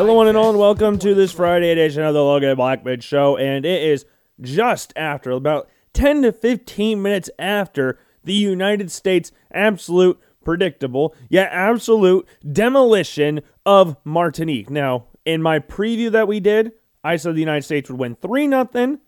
Hello, one and all, and welcome to this Friday edition of the Logan Blackman Show. And it is just after, about 10 to 15 minutes after the United States absolute, predictable, yet absolute demolition of Martinique. Now, in my preview that we did, I said the United States would win 3 0.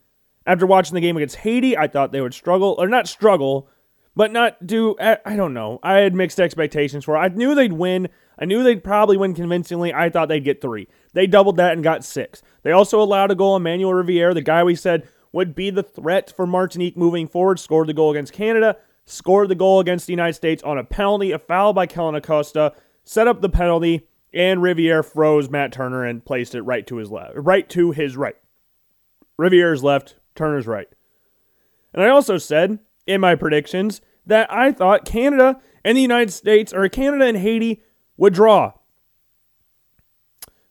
After watching the game against Haiti, I thought they would struggle, or not struggle, but not do, I, I don't know. I had mixed expectations for it. I knew they'd win. I knew they'd probably win convincingly. I thought they'd get three. They doubled that and got six. They also allowed a goal. Emmanuel Riviere, the guy we said would be the threat for Martinique moving forward, scored the goal against Canada, scored the goal against the United States on a penalty, a foul by Kellyn Acosta, set up the penalty, and Riviere froze Matt Turner and placed it right to his left, right to his right. Riviere's left, Turner's right. And I also said in my predictions that I thought Canada and the United States, or Canada and Haiti, would draw.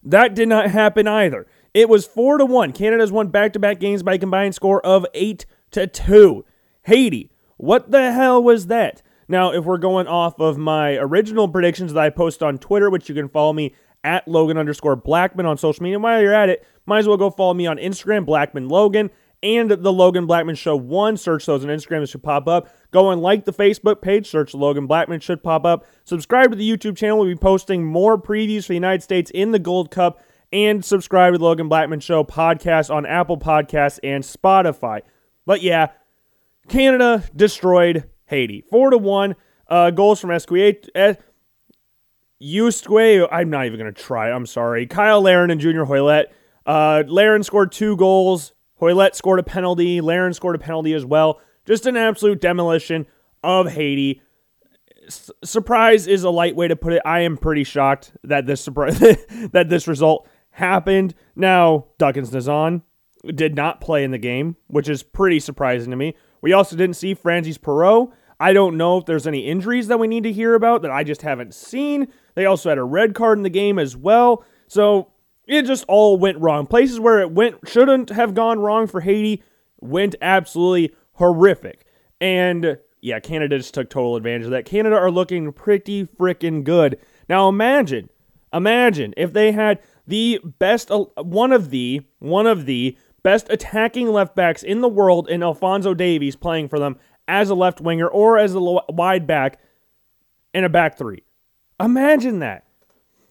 That did not happen either. It was four to one. Canada's won back-to-back games by a combined score of eight to two. Haiti, what the hell was that? Now, if we're going off of my original predictions that I post on Twitter, which you can follow me at Logan underscore Blackman on social media, while you're at it, might as well go follow me on Instagram, Blackman Logan and the Logan Blackman Show 1. Search those on Instagram, it should pop up. Go and like the Facebook page, search Logan Blackman, should pop up. Subscribe to the YouTube channel, we'll be posting more previews for the United States in the Gold Cup. And subscribe to the Logan Blackman Show podcast on Apple Podcasts and Spotify. But yeah, Canada destroyed Haiti. 4 to 1. Uh, goals from Esquier. Eh, Usque, I'm not even going to try. I'm sorry. Cyle Larin and Junior Hoilett. Uh, Larin scored two goals. Hoilett scored a penalty. Larin scored a penalty as well. Just an absolute demolition of Haiti. S- surprise is a light way to put it. I am pretty shocked that this surprise that this result happened. Now, Duckens Nazon did not play in the game, which is pretty surprising to me. We also didn't see Frantzdy Pierrot. I don't know if there's any injuries that we need to hear about that I just haven't seen. They also had a red card in the game as well. So it just all went wrong. Places where it went shouldn't have gone wrong for Haiti went absolutely horrific. And yeah, Canada just took total advantage of that. Canada are looking pretty freaking good. Now imagine, imagine if they had the best uh, one of the one of the best attacking left backs in the world in Alfonso Davies playing for them as a left winger or as a wide back in a back three. Imagine that.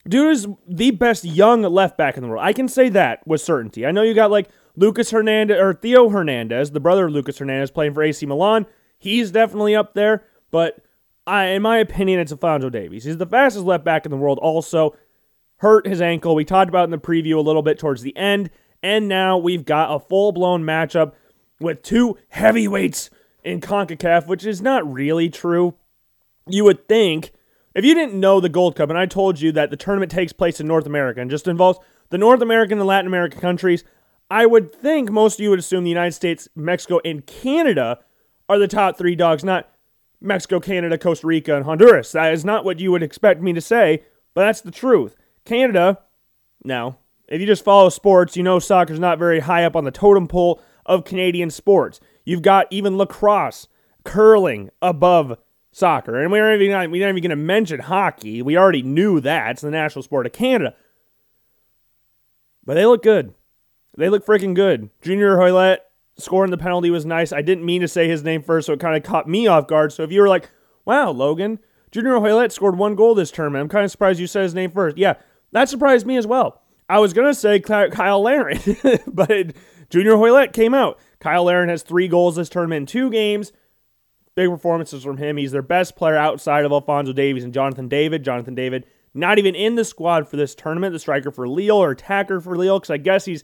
Dude is the best young left back in the world. I can say that with certainty. I know you got like Lucas Hernandez or Theo Hernandez, the brother of Lucas Hernandez, playing for AC Milan. He's definitely up there, but I, in my opinion, it's Alfonso Davies. He's the fastest left back in the world. Also, hurt his ankle. We talked about in the preview a little bit towards the end, and now we've got a full blown matchup with two heavyweights in CONCACAF, which is not really true. You would think if you didn't know the Gold Cup, and I told you that the tournament takes place in North America and just involves the North American and Latin American countries, I would think most of you would assume the United States, Mexico, and Canada are the top three dogs, not Mexico, Canada, Costa Rica, and Honduras. That is not what you would expect me to say, but that's the truth. Canada, now, if you just follow sports, you know soccer's not very high up on the totem pole of Canadian sports. You've got even lacrosse, curling above soccer. And we aren't even, we aren't even going to mention hockey. We already knew that. It's the national sport of Canada. But they look good. They look freaking good. Junior Hoilett scoring the penalty was nice. I didn't mean to say his name first, so it kind of caught me off guard. So if you were like, wow, Logan, Junior Hoilett scored one goal this tournament, I'm kind of surprised you said his name first. Yeah, that surprised me as well. I was going to say Cyle Larin, but Junior Hoilett came out. Cyle Larin has three goals this tournament in two games. Big performances from him. He's their best player outside of Alfonso Davies and Jonathan David. Jonathan David not even in the squad for this tournament, the striker for Lille or attacker for Lille, because I guess he's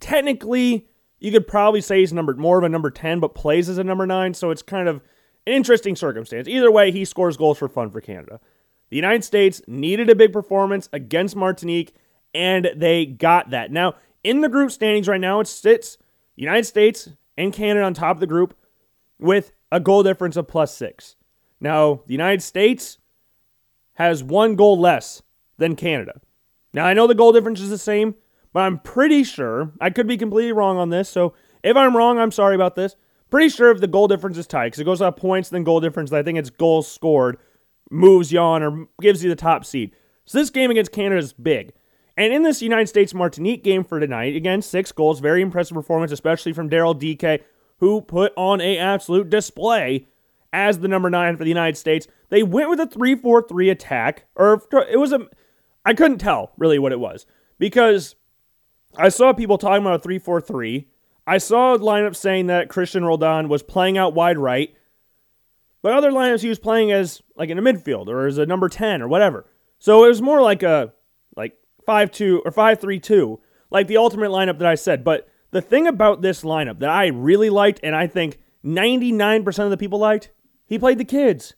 technically, you could probably say he's numbered more of a number 10, but plays as a number 9, so it's kind of an interesting circumstance. Either way, he scores goals for fun for Canada. The United States needed a big performance against Martinique, and they got that. Now, in the group standings right now, it sits United States and Canada on top of the group with a goal difference of plus six. Now, the United States has one goal less than Canada. Now, I know the goal difference is the same, but I'm pretty sure, I could be completely wrong on this, so if I'm wrong, I'm sorry about this. Pretty sure if the goal difference is tight, because it goes off points, then goal difference, I think it's goals scored, moves you on, or gives you the top seed. So this game against Canada is big. And in this United States Martinique game for tonight, again, six goals, very impressive performance, especially from Daryl Dike, who put on a absolute display as the number nine for the United States. They went with a 3 4 3 attack, or it was a, I couldn't tell really what it was because I saw people talking about a 3 4 3. I saw a lineup saying that Cristian Roldan was playing out wide right, but other lineups he was playing as like in a midfield or as a number 10 or whatever. So it was more like a like 5 2 or 5 3 2, like the ultimate lineup that I said. But the thing about this lineup that I really liked, and I think 99% of the people liked, he played the kids.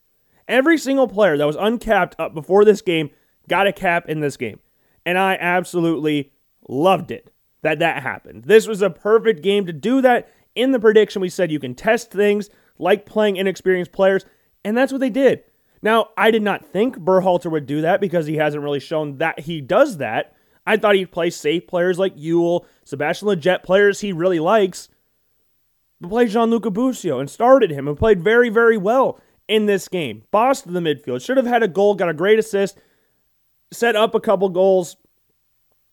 Every single player that was uncapped up before this game got a cap in this game. And I absolutely loved it that that happened. This was a perfect game to do that. In the prediction, we said you can test things like playing inexperienced players, and that's what they did. Now, I did not think Berhalter would do that because he hasn't really shown that he does that. I thought he'd play safe players like Yueill, Sebastian Lletget, players he really likes, but played Gianluca Busio and started him and played very, very well in this game. Boss to the midfield. Should have had a goal, got a great assist, set up a couple goals.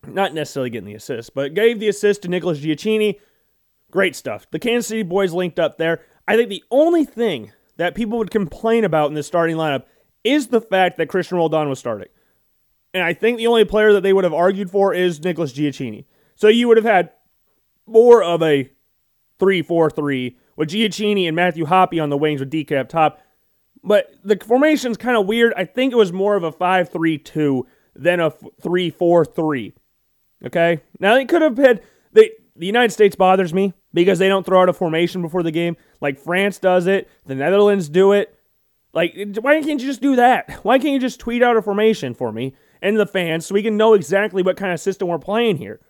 Not necessarily getting the assist, but gave the assist to Nicholas Gioacchini. Great stuff. The Kansas City boys linked up there. I think the only thing that people would complain about in the starting lineup is the fact that Cristian Roldan was starting. And I think the only player that they would have argued for is Nicholas Gioacchini. So you would have had more of a 3 4 3 with Gioacchini and Matthew Hoppe on the wings with Dike up top. But the formation's kind of weird. I think it was more of a 5 3 2 than a 3 4 3. Okay? Now, they could have had. They, the United States bothers me because they don't throw out a formation before the game. Like France does it, the Netherlands do it. Like, why can't you just do that? Why can't you just tweet out a formation for me and the fans so we can know exactly what kind of system we're playing here?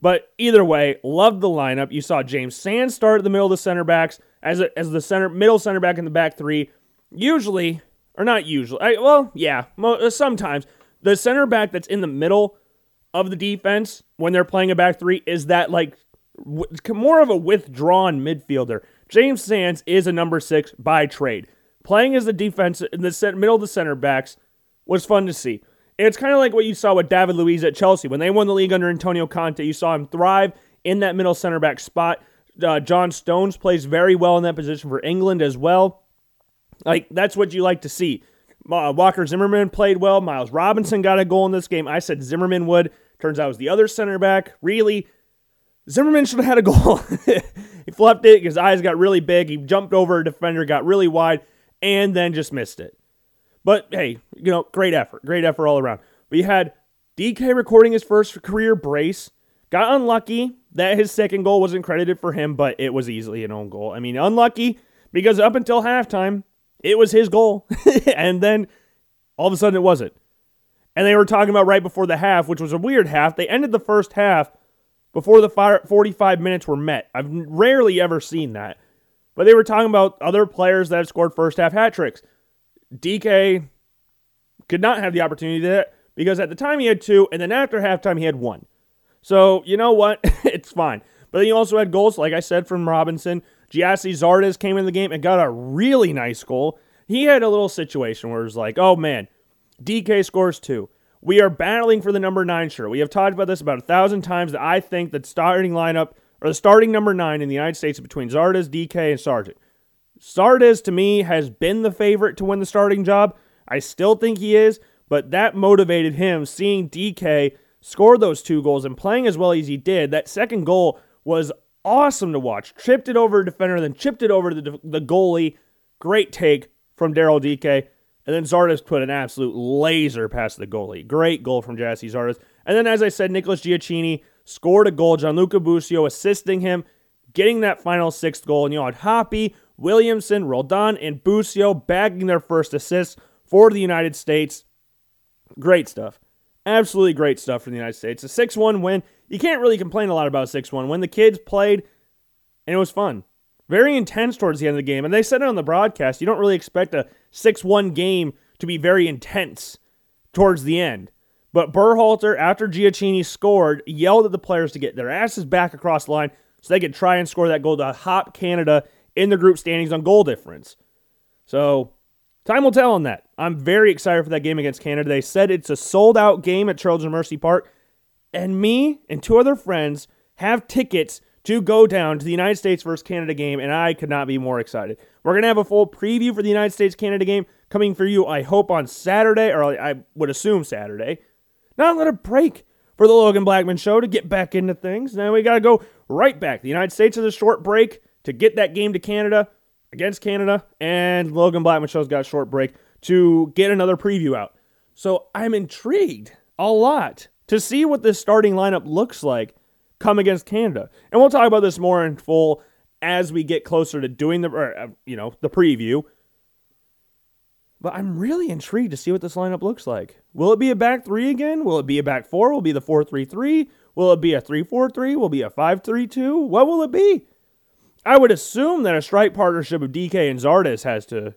But either way, loved the lineup. You saw James Sands start at the middle of the center backs as a, as the center middle center back in the back three. Usually, or not usually. I, well, yeah, uh, sometimes the center back that's in the middle of the defense when they're playing a back three is that like more of a withdrawn midfielder. James Sands is a number six by trade. Playing as the defense in the middle of the center backs was fun to see. It's kind of like what you saw with David Luiz at Chelsea. When they won the league under Antonio Conte, you saw him thrive in that middle center back spot. Uh, John Stones plays very well in that position for England as well. Like, that's what you like to see. Uh, Walker Zimmerman played well. Miles Robinson got a goal in this game. I said Zimmerman would. Turns out it was the other center back. Really, Zimmerman should have had a goal. he fluffed it. His eyes got really big. He jumped over a defender, got really wide, and then just missed it. But hey, you know, great effort. Great effort all around. You had Dike recording his first career brace. Got unlucky that his second goal wasn't credited for him, but it was easily an own goal. I mean, unlucky because up until halftime, it was his goal. and then all of a sudden it wasn't. And they were talking about right before the half, which was a weird half. They ended the first half before the 45 minutes were met. I've rarely ever seen that. But they were talking about other players that have scored first half hat tricks. Dike could not have the opportunity to that because at the time he had two, and then after halftime he had one. So you know what? it's fine. But then you also had goals, like I said, from Robinson. Gyasi Zardes came in the game and got a really nice goal. He had a little situation where it was like, oh man, Dike scores two. We are battling for the number nine shirt. We have talked about this about a thousand times that I think that starting lineup or the starting number nine in the United States is between Zardes, Dike, and Sargent. Zardes to me has been the favorite to win the starting job. I still think he is, but that motivated him seeing Dike score those two goals and playing as well as he did. That second goal was awesome to watch. Chipped it over a defender, then chipped it over the, the goalie. Great take from Daryl Dike. And then Zardes put an absolute laser past the goalie. Great goal from Gyasi Zardes. And then, as I said, Nicholas Gioacchini scored a goal. Gianluca Busio assisting him, getting that final sixth goal. And you had Hoppe, Williamson, Roldan, and Busio bagging their first assists for the United States. Great stuff. Absolutely great stuff from the United States. A 6 1 win. You can't really complain a lot about a 6 1 win. The kids played, and it was fun. Very intense towards the end of the game. And they said it on the broadcast. You don't really expect a 6 1 game to be very intense towards the end. But Berhalter, after Gioacchini scored, yelled at the players to get their asses back across the line so they could try and score that goal to hop Canada in the group standings on goal difference. So, time will tell on that. I'm very excited for that game against Canada. They said it's a sold out game at Children's Mercy Park. and me and two other friends have tickets to go down to the United States versus Canada game, and I could not be more excited. We're to have a full preview for the United States Canada game coming for you, I hope, on Saturday, or I would assume Saturday. Now I'm to break for the Logan Blackman show to get back into things. Now we got to go right back. The United States has a short break to get that game to Canada against Canada, and Logan Blackman show's got a short break to get another preview out. So I'm intrigued a lot to see what this starting lineup looks like come against Canada. And we'll talk about this more in full as we get closer to doing the or, uh, you know, the preview. But I'm really intrigued to see what this lineup looks like. Will it be a back 3 again? Will it be a back 4? Will it be the 4-3-3? Will it be a 3-4-3? Will it be a 5-3-2? What will it be? I would assume that a strike partnership of Dike and Zardes has to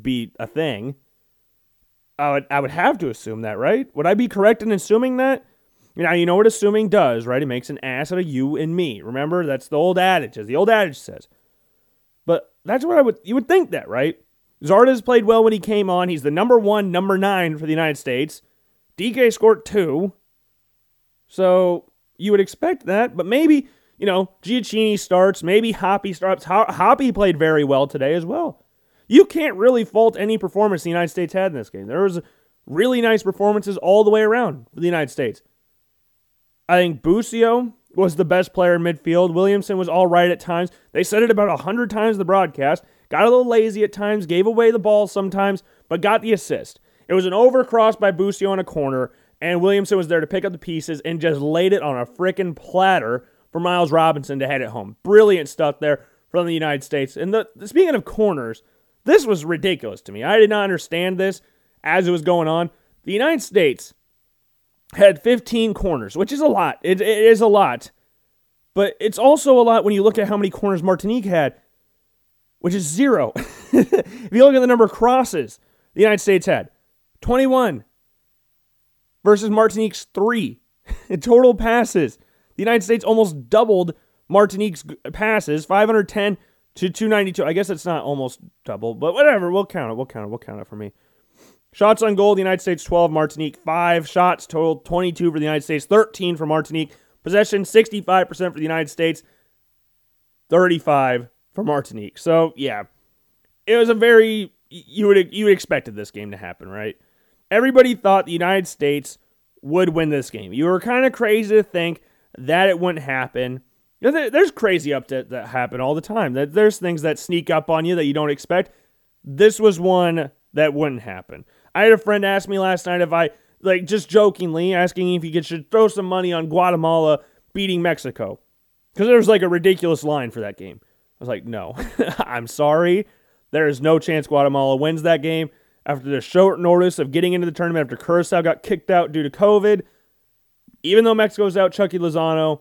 be a thing. I would I would have to assume that, right? Would I be correct in assuming that? Now you know what assuming does, right? It makes an ass out of you and me. Remember, that's the old adage, as the old adage says. But that's what I would you would think that, right? Zardes played well when he came on. He's the number one, number nine for the United States. Dike scored two. So you would expect that, but maybe, you know, Gioacchini starts, maybe Hoppe starts. Hoppe played very well today as well. You can't really fault any performance the United States had in this game. There was really nice performances all the way around for the United States. I think Busio was the best player in midfield. Williamson was all right at times. They said it about 100 times the broadcast. Got a little lazy at times, gave away the ball sometimes, but got the assist. It was an overcross by Busio on a corner, and Williamson was there to pick up the pieces and just laid it on a freaking platter for Miles Robinson to head it home. Brilliant stuff there from the United States. And the, speaking of corners, this was ridiculous to me. I did not understand this as it was going on. The United States had 15 corners, which is a lot. It, it is a lot. But it's also a lot when you look at how many corners Martinique had, which is zero. if you look at the number of crosses the United States had, 21 versus Martinique's three. In total passes, the United States almost doubled Martinique's passes, 510 to 292. I guess it's not almost double, but whatever. We'll count it. We'll count it. We'll count it for me. Shots on goal, the United States 12, Martinique 5. Shots total 22 for the United States, 13 for Martinique. Possession 65% for the United States, 35 for Martinique. So, yeah. It was a very you would you expected this game to happen, right? Everybody thought the United States would win this game. You were kind of crazy to think that it wouldn't happen. There's crazy upset that happen all the time. That There's things that sneak up on you that you don't expect. This was one that wouldn't happen. I had a friend ask me last night if I, like, just jokingly asking if he could should throw some money on Guatemala beating Mexico. Because there was like a ridiculous line for that game. I was like, no, I'm sorry. There is no chance Guatemala wins that game after the short notice of getting into the tournament after Curacao got kicked out due to COVID. Even though Mexico's out Chucky Lozano,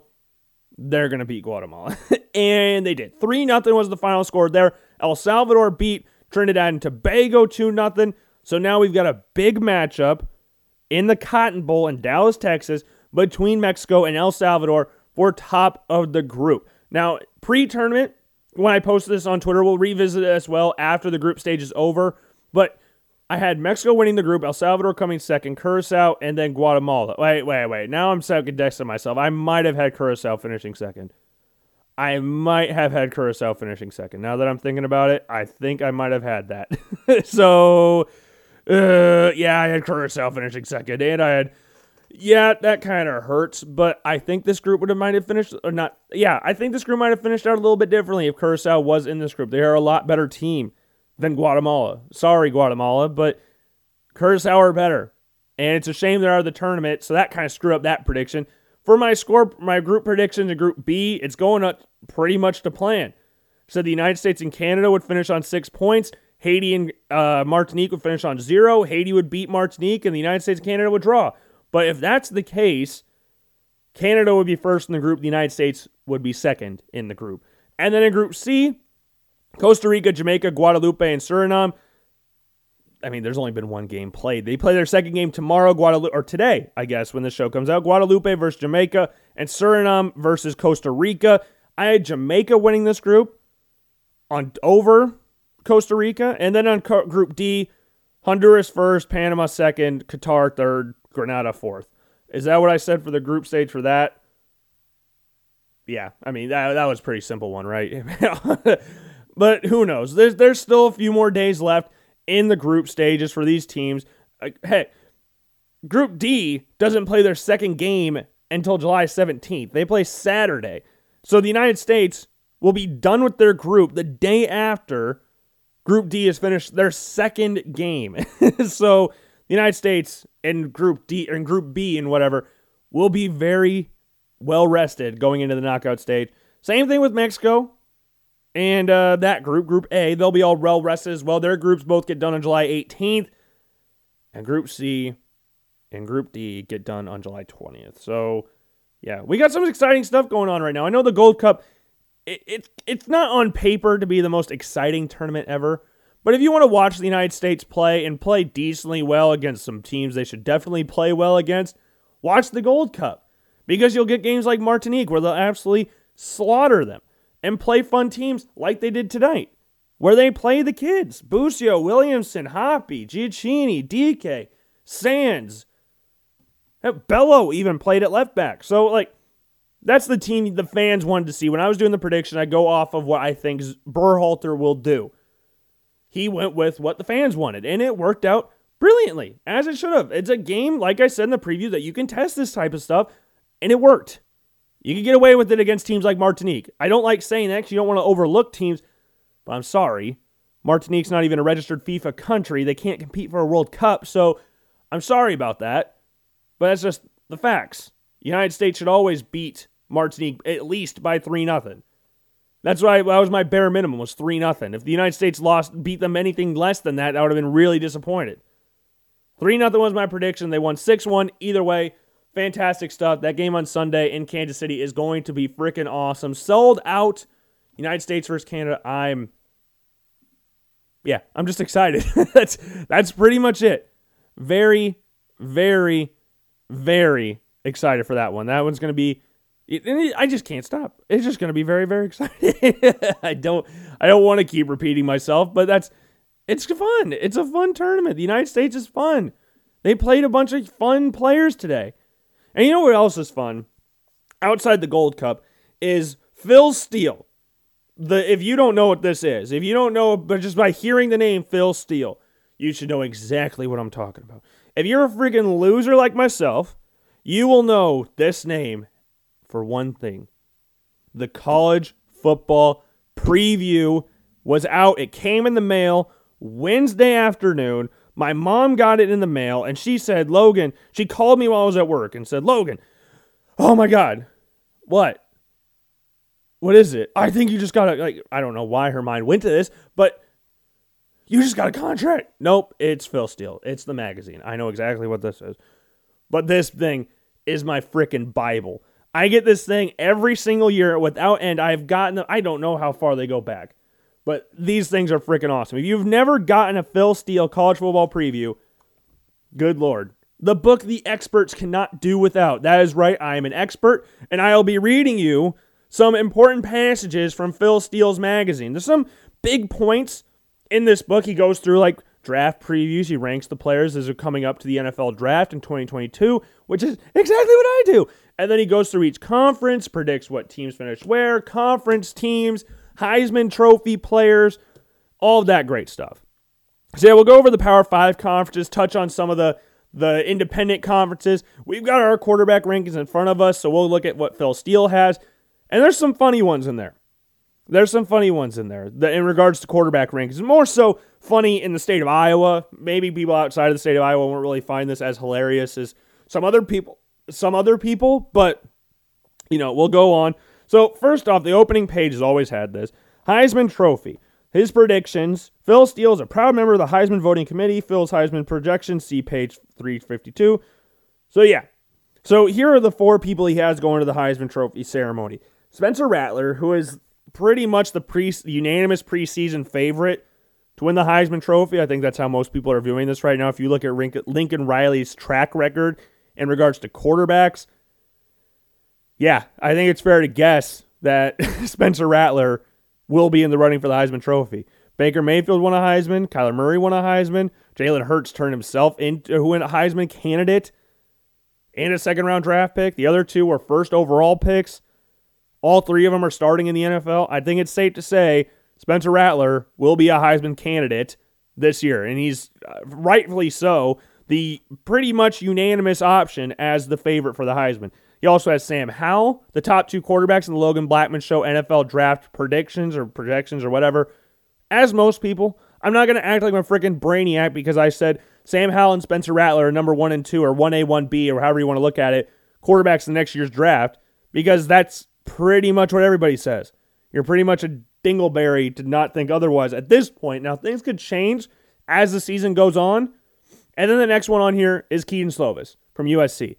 they're going to beat Guatemala. and they did. 3 0 was the final score there. El Salvador beat Trinidad and Tobago 2 0. So now we've got a big matchup in the Cotton Bowl in Dallas, Texas, between Mexico and El Salvador for top of the group. Now, pre tournament, when I post this on Twitter, we'll revisit it as well after the group stage is over. But I had Mexico winning the group, El Salvador coming second, Curacao, and then Guatemala. Wait, wait, wait. Now I'm second guessing myself. I might have had Curacao finishing second. I might have had Curacao finishing second. Now that I'm thinking about it, I think I might have had that. so uh, yeah, I had Curacao finishing second, and I had, yeah, that kind of hurts. But I think this group would have might have finished or not. Yeah, I think this group might have finished out a little bit differently if Curacao was in this group. They are a lot better team than Guatemala. Sorry, Guatemala, but Curacao are better, and it's a shame they're out of the tournament. So that kind of screwed up that prediction. For my score, my group prediction in Group B, it's going up pretty much to plan. Said the United States and Canada would finish on six points. Haiti and uh, Martinique would finish on zero. Haiti would beat Martinique, and the United States and Canada would draw. But if that's the case, Canada would be first in the group. The United States would be second in the group. And then in Group C, Costa Rica, Jamaica, Guadeloupe, and Suriname. I mean, there's only been one game played. They play their second game tomorrow, Guadeloupe, or today, I guess, when the show comes out. Guadeloupe versus Jamaica, and Suriname versus Costa Rica. I had Jamaica winning this group on over Costa Rica. And then on Group D, Honduras first, Panama second, Qatar third, Grenada fourth. Is that what I said for the group stage for that? Yeah, I mean that that was pretty simple one, right? but who knows? There's there's still a few more days left in the group stages for these teams. Like, hey, Group D doesn't play their second game until July 17th. They play Saturday. So the United States will be done with their group the day after Group D has finished their second game. so the United States in Group D and Group B and whatever will be very well rested going into the knockout stage. Same thing with Mexico and uh, that group, Group A. They'll be all well rested as well. Their groups both get done on July 18th, and Group C and Group D get done on July 20th. So, yeah, we got some exciting stuff going on right now. I know the Gold Cup, it, it, it's not on paper to be the most exciting tournament ever, but if you want to watch the United States play and play decently well against some teams they should definitely play well against, watch the Gold Cup because you'll get games like Martinique where they'll absolutely slaughter them and play fun teams like they did tonight, where they play the kids Busio, Williamson, Hoppe, Gioacchini, Dike, Sands, Bello even played at left back. So, like, that's the team the fans wanted to see. When I was doing the prediction, I go off of what I think Berhalter will do. He went with what the fans wanted, and it worked out brilliantly, as it should have. It's a game, like I said in the preview, that you can test this type of stuff, and it worked. You can get away with it against teams like Martinique. I don't like saying that because you don't want to overlook teams, but I'm sorry. Martinique's not even a registered FIFA country. They can't compete for a World Cup, so I'm sorry about that. But that's just the facts. The United States should always beat Martinique at least by 3 nothing. That's why that was my bare minimum was 3 nothing. If the United States lost beat them anything less than that, I would have been really disappointed. 3 nothing was my prediction. They won 6-1 either way. Fantastic stuff. That game on Sunday in Kansas City is going to be freaking awesome. Sold out. United States versus Canada. I'm yeah, I'm just excited. that's that's pretty much it. Very, very very excited for that one. That one's going to be. I just can't stop. It's just going to be very, very exciting. I don't, I don't want to keep repeating myself, but that's, it's fun. It's a fun tournament. The United States is fun. They played a bunch of fun players today, and you know what else is fun? Outside the Gold Cup is Phil Steele. The if you don't know what this is, if you don't know, but just by hearing the name Phil Steele, you should know exactly what I'm talking about. If you're a freaking loser like myself, you will know this name for one thing. The college football preview was out. It came in the mail Wednesday afternoon. My mom got it in the mail and she said, Logan, she called me while I was at work and said, Logan, oh my God, what? What is it? I think you just got to, like, I don't know why her mind went to this, but you just got a contract. Nope, it's Phil Steele. It's the magazine. I know exactly what this is. But this thing is my freaking Bible. I get this thing every single year without end. I've gotten. I don't know how far they go back, but these things are freaking awesome. If you've never gotten a Phil Steele college football preview, good lord. The book the experts cannot do without. That is right. I am an expert, and I'll be reading you some important passages from Phil Steele's magazine. There's some big points in this book, he goes through like draft previews. He ranks the players as they're coming up to the NFL draft in 2022, which is exactly what I do. And then he goes through each conference, predicts what teams finish where, conference teams, Heisman Trophy players, all of that great stuff. So yeah, we'll go over the Power Five conferences, touch on some of the the independent conferences. We've got our quarterback rankings in front of us, so we'll look at what Phil Steele has. And there's some funny ones in there. There's some funny ones in there in regards to quarterback rankings. More so funny in the state of Iowa. Maybe people outside of the state of Iowa won't really find this as hilarious as some other people. Some other people, but you know, we'll go on. So first off, the opening page has always had this Heisman Trophy. His predictions. Phil Steele is a proud member of the Heisman voting committee. Phil's Heisman projections. See page 352. So yeah. So here are the four people he has going to the Heisman Trophy ceremony. Spencer Rattler, who is pretty much the pre unanimous preseason favorite to win the Heisman Trophy. I think that's how most people are viewing this right now. If you look at Lincoln Riley's track record in regards to quarterbacks, yeah, I think it's fair to guess that Spencer Rattler will be in the running for the Heisman Trophy. Baker Mayfield won a Heisman. Kyler Murray won a Heisman. Jalen Hurts turned himself into a Heisman candidate. and a second round draft pick. The other two were first overall picks. All three of them are starting in the NFL. I think it's safe to say Spencer Rattler will be a Heisman candidate this year, and he's uh, rightfully so the pretty much unanimous option as the favorite for the Heisman. He also has Sam Howell, the top two quarterbacks in the Logan Blackman Show NFL draft predictions or projections or whatever. As most people, I'm not going to act like I'm a freaking brainiac because I said Sam Howell and Spencer Rattler are number one and two, or 1A, 1B, or however you want to look at it, quarterbacks in next year's draft, because that's pretty much what everybody says. You're pretty much a dingleberry to not think otherwise at this point. Now, things could change as the season goes on. And then the next one on here is Kedon Slovis from USC.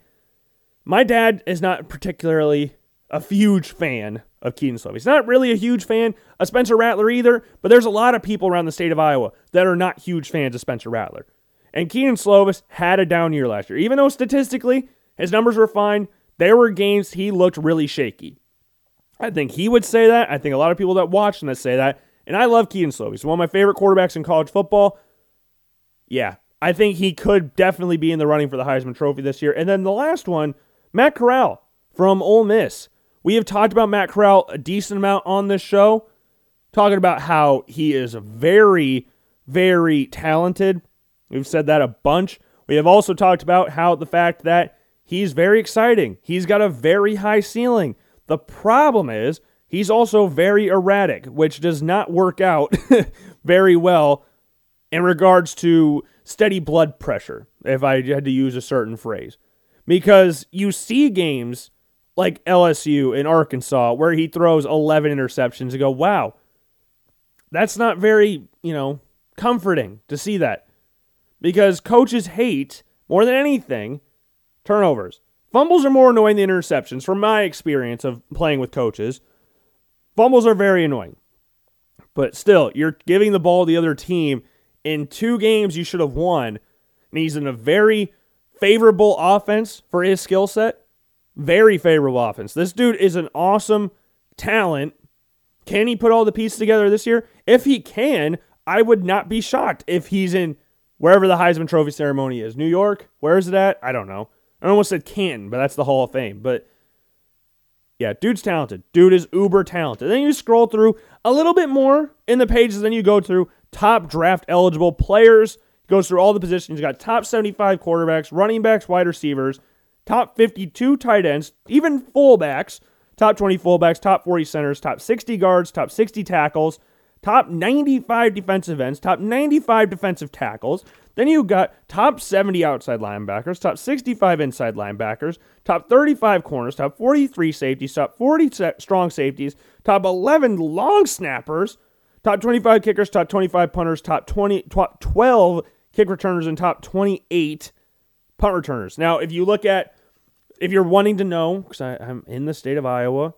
My dad is not particularly a huge fan of Kedon Slovis. He's not really a huge fan of Spencer Rattler either, but there's a lot of people around the state of Iowa that are not huge fans of Spencer Rattler. And Kedon Slovis had a down year last year. Even though statistically his numbers were fine, there were games he looked really shaky. I think he would say that. I think a lot of people that watch him that say that. And I love Kedon Slovis. He's one of my favorite quarterbacks in college football. Yeah, I think he could definitely be in the running for the Heisman Trophy this year. And then the last one, Matt Corral from Ole Miss. We have talked about Matt Corral a decent amount on this show, talking about how he is very, very talented. We've said that a bunch. We have also talked about how the fact that he's very exciting. He's got a very high ceiling. The problem is he's also very erratic, which does not work out very well in regards to steady blood pressure, if I had to use a certain phrase. Because you see games like LSU in Arkansas where he throws 11 interceptions and go, wow, that's not very, you know, comforting to see that. Because coaches hate, more than anything, turnovers. Fumbles are more annoying than interceptions, from my experience of playing with coaches. Fumbles are very annoying. But still, you're giving the ball to the other team in two games you should have won. And he's in a very favorable offense for his skill set. Very favorable offense. This dude is an awesome talent. Can he put all the pieces together this year? If he can, I would not be shocked if he's in wherever the Heisman Trophy ceremony is. New York? Where is it at? I don't know. I almost said Canton, but that's the Hall of Fame. But yeah, dude's talented. Dude is uber talented. Then you scroll through a little bit more in the pages, then you go through top draft eligible players. Goes through all the positions. You got top 75 quarterbacks, running backs, wide receivers, top 52 tight ends, even fullbacks, top 20 fullbacks, top 40 centers, top 60 guards, top 60 tackles, top 95 defensive ends, top 95 defensive tackles. Then you got top 70 outside linebackers, top 65 inside linebackers, top 35 corners, top 43 safeties, top 40 strong safeties, top 11 long snappers, top 25 kickers, top 25 punters, top 20 top 12 kick returners and top 28 punt returners. Now, if you look at if you're wanting to know cuz I'm in the state of Iowa,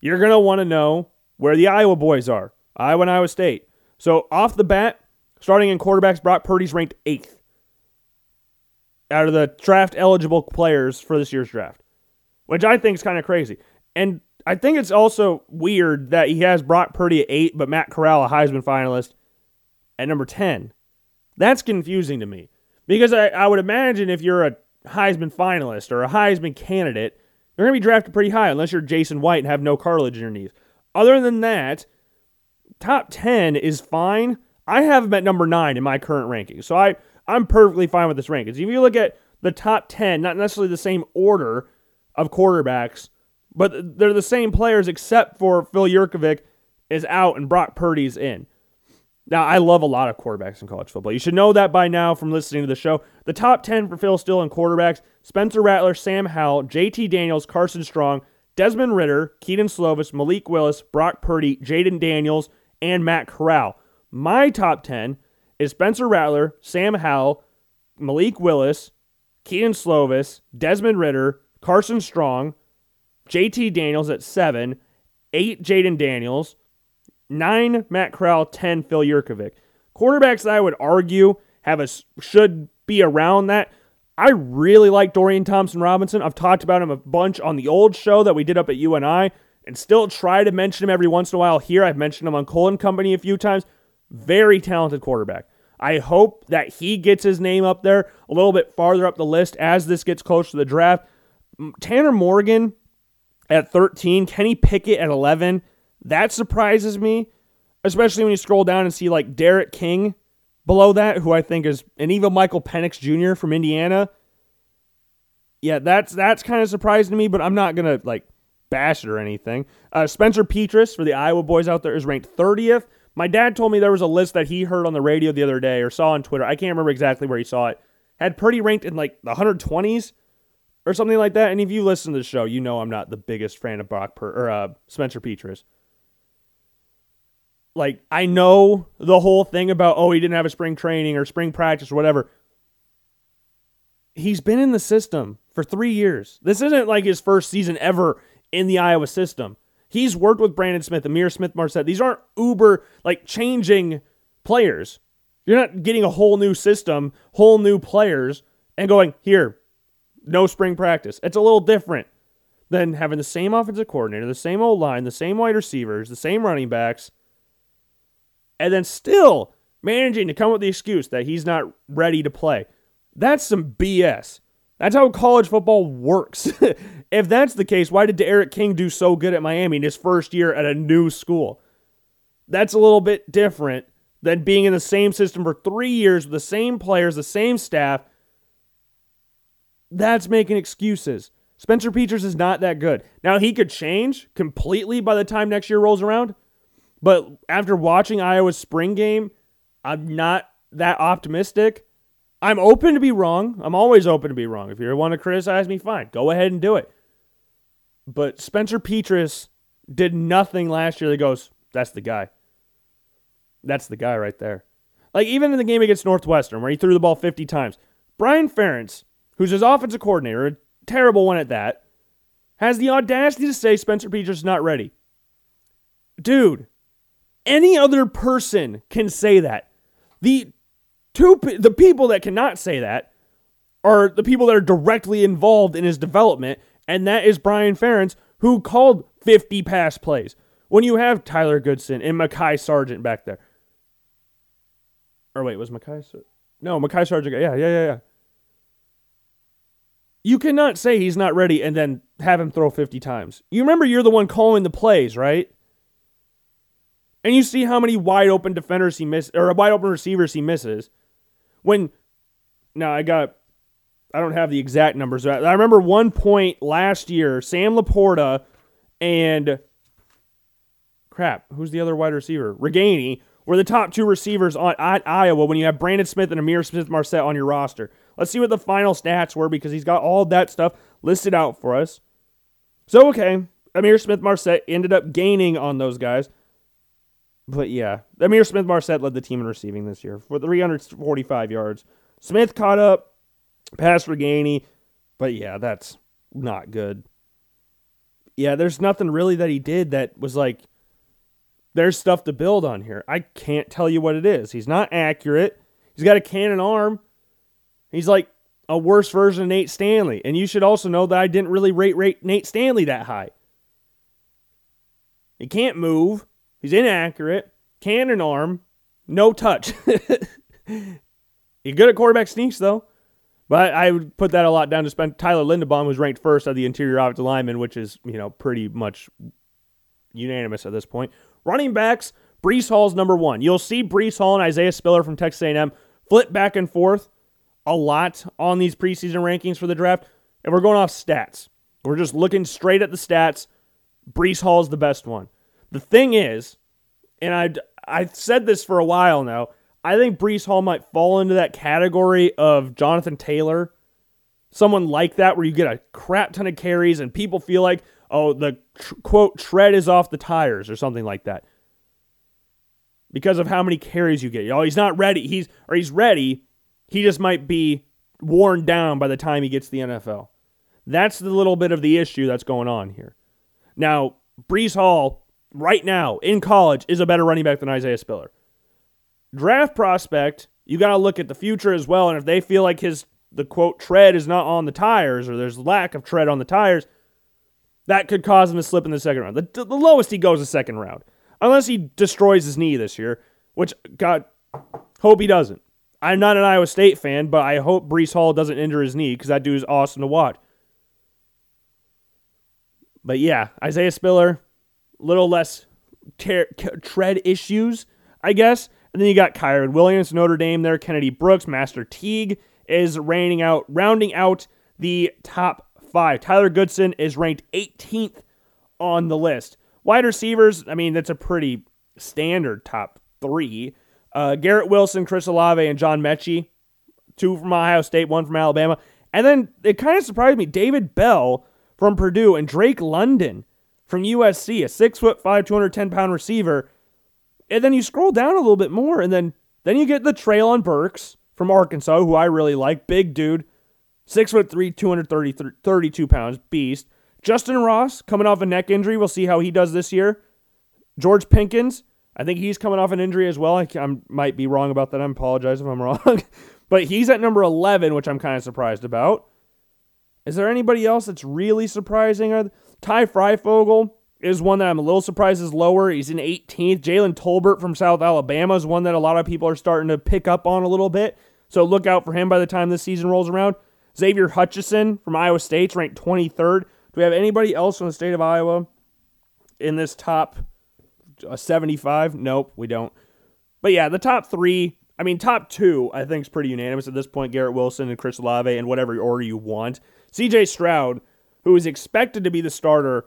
you're going to want to know where the Iowa boys are. Iowa and Iowa State. So off the bat, starting in quarterbacks, Brock Purdy's ranked eighth out of the draft eligible players for this year's draft, which I think is kind of crazy. And I think it's also weird that he has Brock Purdy at eight, but Matt Corral, a Heisman finalist, at number 10. That's confusing to me because I, I would imagine if you're a Heisman finalist or a Heisman candidate, you're going to be drafted pretty high unless you're Jason White and have no cartilage in your knees. Other than that, top 10 is fine. I have him at number 9 in my current ranking. So I, I'm perfectly fine with this ranking. If you look at the top 10, not necessarily the same order of quarterbacks, but they're the same players except for Phil Jurkovec is out and Brock Purdy's in. Now, I love a lot of quarterbacks in college football. You should know that by now from listening to the show. The top 10 for Phil Steele in quarterbacks Spencer Rattler, Sam Howell, JT Daniels, Carson Strong, Desmond Ridder, Kedon Slovis, Malik Willis, Brock Purdy, Jayden Daniels, and Matt Corral. My top 10 is Spencer Rattler, Sam Howell, Malik Willis, Kedon Slovis, Desmond Ridder, Carson Strong, JT Daniels at seven, eight Jayden Daniels, nine Matt Corral, 10 Phil Jurkovec. Quarterbacks I would argue have a should be around that. I really like Dorian Thompson Robinson. I've talked about him a bunch on the old show that we did up at UNI and still try to mention him every once in a while here. I've mentioned him on Colin Company a few times. Very talented quarterback. I hope that he gets his name up there a little bit farther up the list as this gets close to the draft. Tanner Morgan at 13, Kenny Pickett at 11. That surprises me, especially when you scroll down and see like D'Eriq King below that, who I think is and even Michael Penix Jr. from Indiana. Yeah, that's that's kind of surprising to me, but I'm not gonna like bash it or anything. Uh, Spencer Petras for the Iowa boys out there is ranked 30th. My dad told me there was a list that he heard on the radio the other day or saw on Twitter. I can't remember exactly where he saw it. Had Purdy ranked in like the 120s or something like that. And if you listen to the show, you know I'm not the biggest fan of Brock per- or uh, Spencer Petras. Like I know the whole thing about oh he didn't have a spring training or spring practice or whatever. He's been in the system for three years. This isn't like his first season ever in the Iowa system. He's worked with Brandon Smith, Ihmir Smith-Marsette. These aren't uber like changing players. You're not getting a whole new system, whole new players, and going here, no spring practice. It's a little different than having the same offensive coordinator, the same old line, the same wide receivers, the same running backs, and then still managing to come up with the excuse that he's not ready to play. That's some BS. That's how college football works. if that's the case, why did D'Eriq King do so good at Miami in his first year at a new school? That's a little bit different than being in the same system for three years with the same players, the same staff, that's making excuses. Spencer Petras is not that good. Now, he could change completely by the time next year rolls around, but after watching Iowa's spring game, I'm not that optimistic. I'm open to be wrong. I'm always open to be wrong. If you want to criticize me, fine. Go ahead and do it. But Spencer Petras did nothing last year that goes, that's the guy. That's the guy right there. Like even in the game against Northwestern, where he threw the ball 50 times, Brian Ferentz who's his offensive coordinator, a terrible one at that, has the audacity to say Spencer Petras is not ready. Dude, any other person can say that. The two the people that cannot say that are the people that are directly involved in his development, and that is Brian Ferentz, who called 50 pass plays. When you have Tyler Goodson and Mekhi Sargent back there. Or wait, was Mekhi No, Mekhi Sargent. Yeah, yeah, yeah, yeah. You cannot say he's not ready and then have him throw 50 times. You remember you're the one calling the plays, right? And you see how many wide open defenders he misses or wide open receivers he misses. When now I got I don't have the exact numbers. I remember one point last year, Sam LaPorta and crap, who's the other wide receiver? Ragaini were the top two receivers on at Iowa when you have Brandon Smith and Ihmir Smith-Marsette on your roster. Let's see what the final stats were because he's got all that stuff listed out for us. So, okay, Ihmir Smith-Marsette ended up gaining on those guys. But yeah, Ihmir Smith-Marsette led the team in receiving this year for 345 yards. Smith caught up, passed Ragaini, but yeah, that's not good. Yeah, there's nothing really that he did that was like, there's stuff to build on here. I can't tell you what it is. He's not accurate. He's got a cannon arm. He's like a worse version of Nate Stanley. And you should also know that I didn't really rate, rate Nate Stanley that high. He can't move. He's inaccurate. Cannon arm. No touch. He's good at quarterback sneaks, though. But I would put that a lot down to spend. Tyler Linderbaum was ranked first of the interior offensive lineman, which is, you know, pretty much unanimous at this point. Running backs, Breece Hall's number one. You'll see Breece Hall and Isaiah Spiller from Texas A&M flip back and forth a lot on these preseason rankings for the draft, and we're going off stats. We're just looking straight at the stats. Breece Hall is the best one. The thing is, and I I've said this for a while now. I think Breece Hall might fall into that category of Jonathan Taylor, someone like that, where you get a crap ton of carries and people feel like, oh, the tr- quote tread is off the tires or something like that, because of how many carries you get. Oh, he's not ready. He's or he's ready, he just might be worn down by the time he gets the NFL. That's the little bit of the issue that's going on here. Now, Breece Hall, right now in college, is a better running back than Isaiah Spiller. Draft prospect, you got to look at the future as well. And if they feel like his, the quote, tread is not on the tires or there's lack of tread on the tires, that could cause him to slip in the second round. The, the lowest he goes is second round. Unless he destroys his knee this year, which, God, hope he doesn't. I'm not an Iowa State fan, but I hope Breece Hall doesn't injure his knee because that dude is awesome to watch. But yeah, Isaiah Spiller, little less ter- tread issues, I guess. And then you got Kyren Williams, Notre Dame there, Kennedy Brooks, Master Teague is reigning out, rounding out the top five. Tyler Goodson is ranked 18th on the list. Wide receivers, I mean, that's a pretty standard top three. Uh, Garrett Wilson, Chris Olave, and John Metchie, two from Ohio State, one from Alabama. And then it kind of surprised me, David Bell from Purdue and Drake London from USC, a six foot five, 210 pound receiver. And then you scroll down a little bit more, and then then you get the Treylon Burks from Arkansas, who I really like, big dude, six foot three, 232 pounds, beast. Justyn Ross coming off a neck injury. We'll see how he does this year. George Pickens, I think he's coming off an injury as well. I, I might be wrong about that. I apologize if I'm wrong. but he's at number 11, which I'm kind of surprised about. Is there anybody else that's really surprising? Ty Fryfogle is one that I'm a little surprised is lower. He's in 18th. Jalen Tolbert from South Alabama is one that a lot of people are starting to pick up on a little bit. So look out for him by the time this season rolls around. Xavier Hutchinson from Iowa State's ranked 23rd. Do we have anybody else from the state of Iowa in this top uh, 75? Nope, we don't. But yeah, the top three, I mean, top two, I think is pretty unanimous at this point Garrett Wilson and Chris Olave, and whatever order you want. CJ Stroud, who is expected to be the starter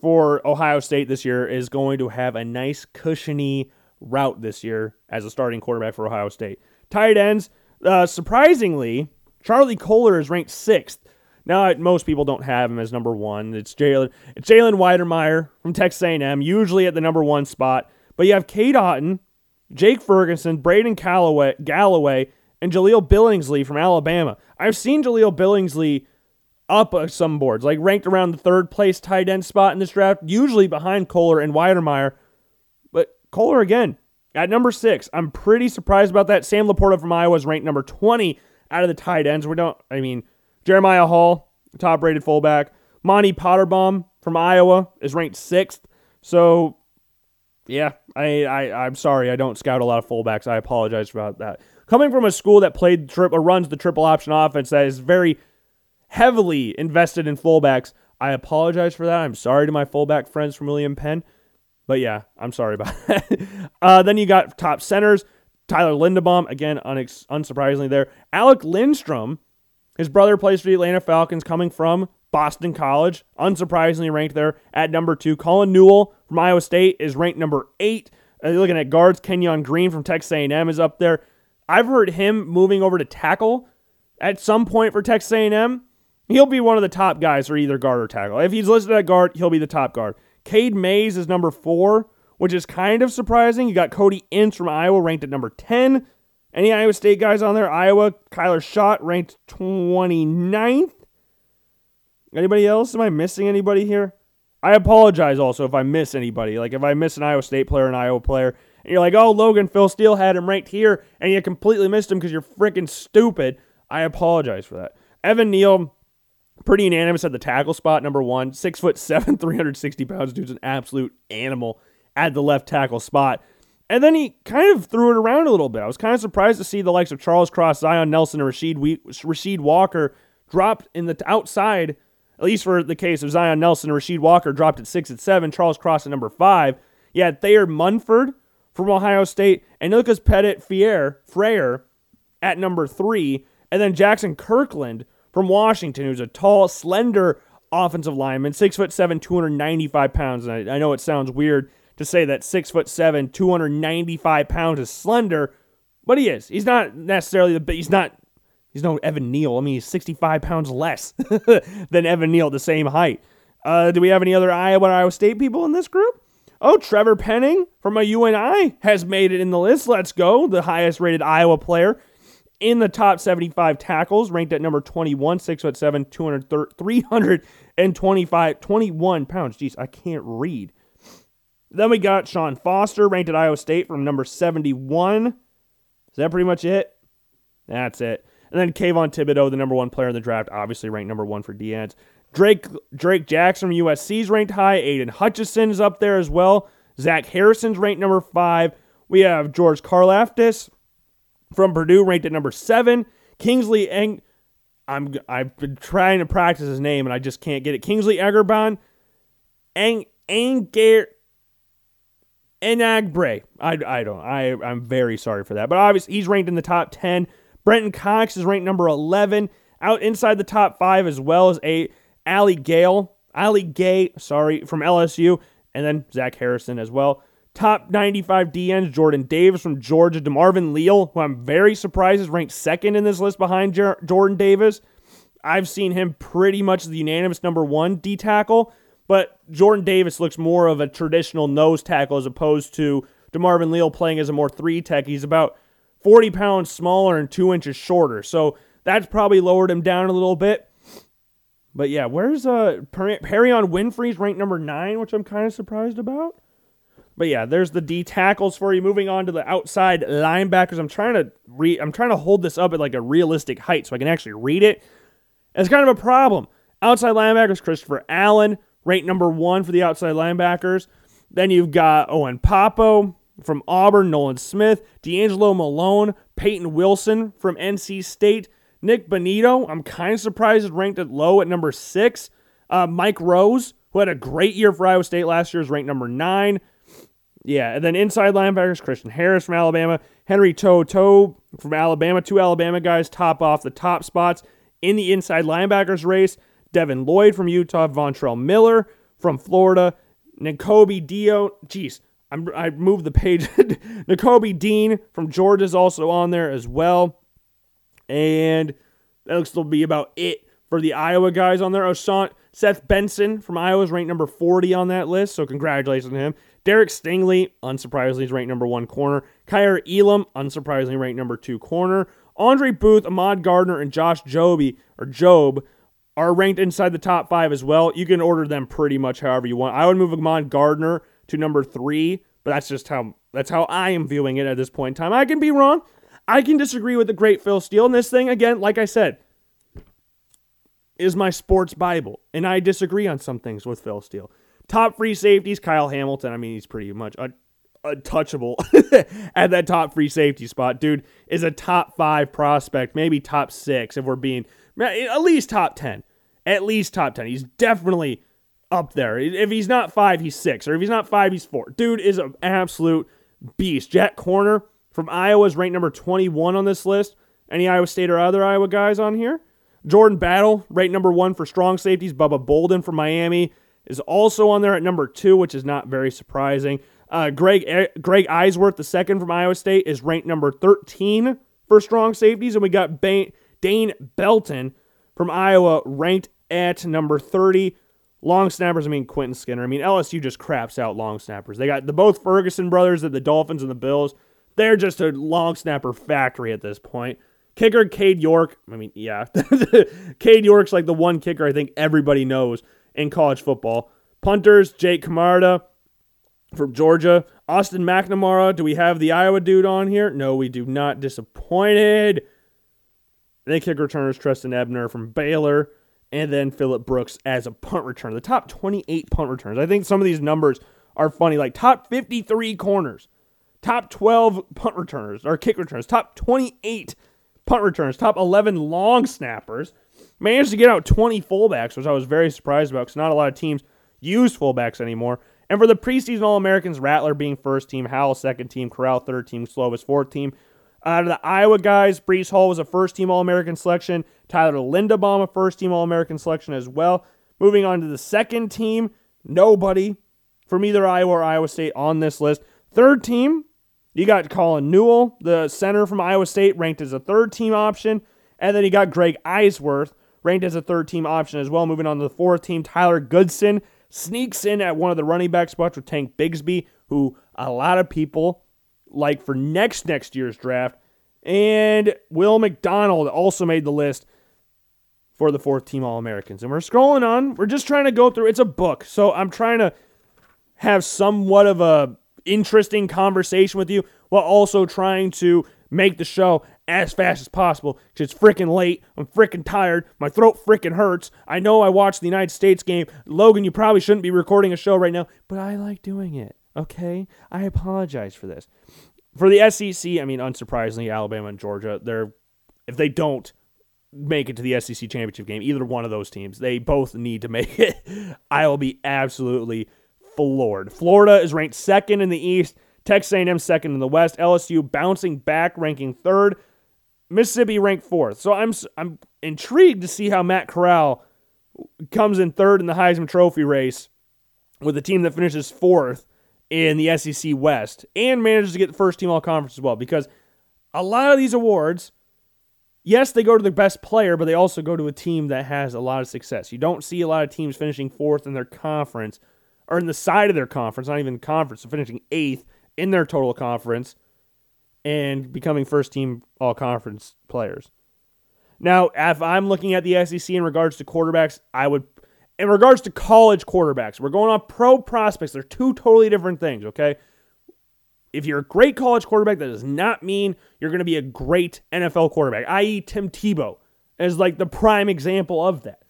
for Ohio State this year, is going to have a nice, cushiony route this year as a starting quarterback for Ohio State. Tight ends, uh, surprisingly, Charlie Kolar is ranked sixth. Now, most people don't have him as number one. It's Jalen. It's Jalen Wydermyer from Texas A&M, usually at the number one spot. But you have Cade Otton, Jake Ferguson, Braden Calloway, Galloway, and Jahleel Billingsley from Alabama. I've seen Jahleel Billingsley up uh, some boards, like ranked around the third place tight end spot in this draft, usually behind Kolar and Wydermyer. But Kolar again at number six. I'm pretty surprised about that. Sam LaPorta from Iowa is ranked number 20 out of the tight ends. We don't. I mean Jeremiah Hall, top rated fullback. Monte Pottebaum from Iowa is ranked sixth. So, yeah, I, I, I'm sorry. I don't scout a lot of fullbacks. I apologize about that. Coming from a school that played trip or runs the triple option offense that is very heavily invested in fullbacks, I apologize for that. I'm sorry to my fullback friends from William Penn. But yeah, I'm sorry about that. uh, then you got top centers. Tyler Linderbaum, again, unex- unsurprisingly there. Alec Lindstrom his brother plays for the Atlanta Falcons, coming from Boston College, unsurprisingly ranked there at number two. Colin Newell from Iowa State is ranked number eight. Uh, looking at guards, Kenyon Green from Texas A&M is up there. I've heard him moving over to tackle at some point for Texas A&M. He'll be one of the top guys for either guard or tackle. If he's listed at guard, he'll be the top guard. Cade Mays is number four, which is kind of surprising. You got Cody Ince from Iowa ranked at number 10. Any Iowa State guys on there? Iowa, Kyler Schott ranked 29th. Anybody else? Am I missing anybody here? I apologize also if I miss anybody. Like if I miss an Iowa State player, an Iowa player, and you're like, oh, Logan Phil Steele had him ranked here, and you completely missed him because you're freaking stupid. I apologize for that. Evan Neal, pretty unanimous at the tackle spot, number one. Six foot seven, 360 pounds. Dude's an absolute animal at the left tackle spot. And then he kind of threw it around a little bit. I was kind of surprised to see the likes of Charles Cross, Zion Nelson, and Rasheed, we- Rasheed Walker dropped in the outside, at least for the case of Zion Nelson and Rasheed Walker, dropped at six and seven. Charles Cross at number five. Yeah, Thayer Munford from Ohio State, and Lucas Pettit Fier, Frayer at number three. And then Jaxson Kirkland from Washington, who's a tall, slender offensive lineman, six foot seven, 295 pounds. And I, I know it sounds weird to say that six foot seven, 295 pounds is slender, but he is. He's not necessarily the he's not he's no Evan Neal. I mean, he's 65 pounds less than Evan Neal, the same height. Uh, do we have any other Iowa Iowa State people in this group? Oh, Trevor Penning from a UNI has made it in the list. Let's go. The highest rated Iowa player in the top 75 tackles, ranked at number 21, 6 foot 7, 325, 21 pounds. Jeez, I can't read. Then we got Sean Foster, ranked at Iowa State from number 71. Is that pretty much it? That's it. And then Kayvon Thibodeaux, the number one player in the draft, obviously ranked number one for DNs. Drake Drake Jackson from USC is ranked high. Aidan Hutchinson is up there as well. Zach Harrison's ranked number five. We have George Karlaftis from Purdue ranked at number seven. Kingsley Eng. I'm I've been trying to practice his name and I just can't get it. Kingsley Egurban Ang Anger Enagbre. I, I don't. I I'm very sorry for that. But obviously he's ranked in the top 10. Brenton Cox is ranked number 11. Out inside the top 5 as well as a Ali Gale. Ali Gaye, sorry, from LSU. And then Zach Harrison as well. Top 95 DNs, Jordan Davis from Georgia. DeMarvin Leal, who I'm very surprised is ranked second in this list behind Jer- Jordan Davis. I've seen him pretty much the unanimous number one D tackle. But Jordan Davis looks more of a traditional nose tackle as opposed to DeMarvin Leal playing as a more three tech. He's about 40 pounds smaller and two inches shorter. So that's probably lowered him down a little bit. But yeah, where's uh Perrion Winfrey's ranked number nine, which I'm kind of surprised about. But yeah, there's the D tackles for you. Moving on to the outside linebackers. I'm trying to read. I'm trying to hold this up at like a realistic height so I can actually read it. It's kind of a problem. Outside linebackers, Christopher Allen, ranked number one for the outside linebackers. Then you've got Owen Pappoe from Auburn, Nolan Smith, D'Angelo Malone, Peyton Wilson from NC State, Nick Bonitto. I'm kind of surprised is ranked at low at number six. Uh, Mike Rose, who had a great year for Iowa State last year, is ranked number nine. Yeah, and then inside linebackers, Christian Harris from Alabama, Henry To'o from Alabama, two Alabama guys top off the top spots in the inside linebackers race. Devin Lloyd from Utah, Ventrell Miller from Florida, Nakobe Dio. Jeez, I'm, I moved the page. Nakobe Dean from Georgia is also on there as well. And that looks to be about it for the Iowa guys on there. Osant, Seth Benson from Iowa is ranked number 40 on that list, so congratulations to him. Derek Stingley, unsurprisingly, is ranked number one corner. Kaiir Elam, unsurprisingly, ranked number two corner. Andre Booth, Ahmad Gardner, and Josh Joby or Jobe are ranked inside the top five as well. You can order them pretty much however you want. I would move Ahmad Gardner to number three, but that's just how that's how I am viewing it at this point in time. I can be wrong. I can disagree with the great Phil Steele. And this thing, again, like I said, is my sports Bible. And I disagree on some things with Phil Steele. Top free safeties, Kyle Hamilton. I mean, he's pretty much un- untouchable at that top free safety spot. Dude is a top five prospect, maybe top six if we're being at least top 10. At least top 10. He's definitely up there. If he's not five, he's six. Or if he's not five, he's four. Dude is an absolute beast. Jack Koerner from Iowa is ranked number 21 on this list. Any Iowa State or other Iowa guys on here? Jordan Battle, ranked number one for strong safeties. Bubba Bolden from Miami is also on there at number two, which is not very surprising. Uh, Greg Greg Eisworth, the second from Iowa State, is ranked number 13 for strong safeties. And we got Dane Belton from Iowa, ranked at number 30. Long snappers, I mean Quentin Skinner. I mean LSU just craps out long snappers. They got the both Ferguson brothers at the Dolphins and the Bills. They're just a long snapper factory at this point. Kicker Cade York. I mean, yeah, Cade York's like the one kicker I think everybody knows in college football. Punters Jake Camarda from Georgia. Austin McNamara. Do we have the Iowa dude on here? No, we do not. Disappointed. Then kick returners Trestan Ebner from Baylor, and then Phillip Brooks as a punt returner. The top 28 punt returns. I think some of these numbers are funny. Like top 53 corners, top 12 punt returners or kick returners, top 28 punt returns, top 11 long snappers. Managed to get out 20 fullbacks, which I was very surprised about because not a lot of teams use fullbacks anymore. And for the preseason All Americans, Rattler being first team, Howell second team, Corral third team, Slovis fourth team. Out of the Iowa guys, Breece Hall was a first team All American selection. Tyler Linderbaum, a first team All American selection as well. Moving on to the second team, nobody from either Iowa or Iowa State on this list. Third team, you got Colin Newell, the center from Iowa State, ranked as a third team option. And then you got Greg Eisworth, ranked as a third team option as well. Moving on to the fourth team, Tyler Goodson sneaks in at one of the running back spots with Tank Bigsby, who a lot of people like for next next year's draft. And Will McDonald also made the list for the fourth team All Americans. And we're scrolling on. We're just trying to go through. It's a book, so I'm trying to have somewhat of a interesting conversation with you while also trying to make the show as fast as possible because it's freaking late. I'm freaking tired. My throat freaking hurts. I know I watched the United States game. Logan, you probably shouldn't be recording a show right now, but I like doing it. Okay? I apologize for this. For the SEC, I mean, unsurprisingly, Alabama and Georgia, they're if they don't, make it to the SEC championship game. Either one of those teams, they both need to make it. I will be absolutely floored. Florida is ranked second in the East. Texas A&M second in the West. LSU bouncing back, ranking third. Mississippi ranked fourth. So I'm I'm intrigued to see how Matt Corral comes in third in the Heisman Trophy race with a team that finishes fourth in the SEC West and manages to get the first team all conference as well. Because a lot of these awards, yes, they go to the best player, but they also go to a team that has a lot of success. You don't see a lot of teams finishing fourth in their conference or in the side of their conference, not even conference, so finishing eighth in their total conference and becoming first team all conference players. Now, if I'm looking at the SEC in regards to quarterbacks, I would, in regards to college quarterbacks, we're going on pro prospects. They're two totally different things, okay? If you're a great college quarterback, that does not mean you're going to be a great NFL quarterback, i.e., Tim Tebow is like the prime example of that.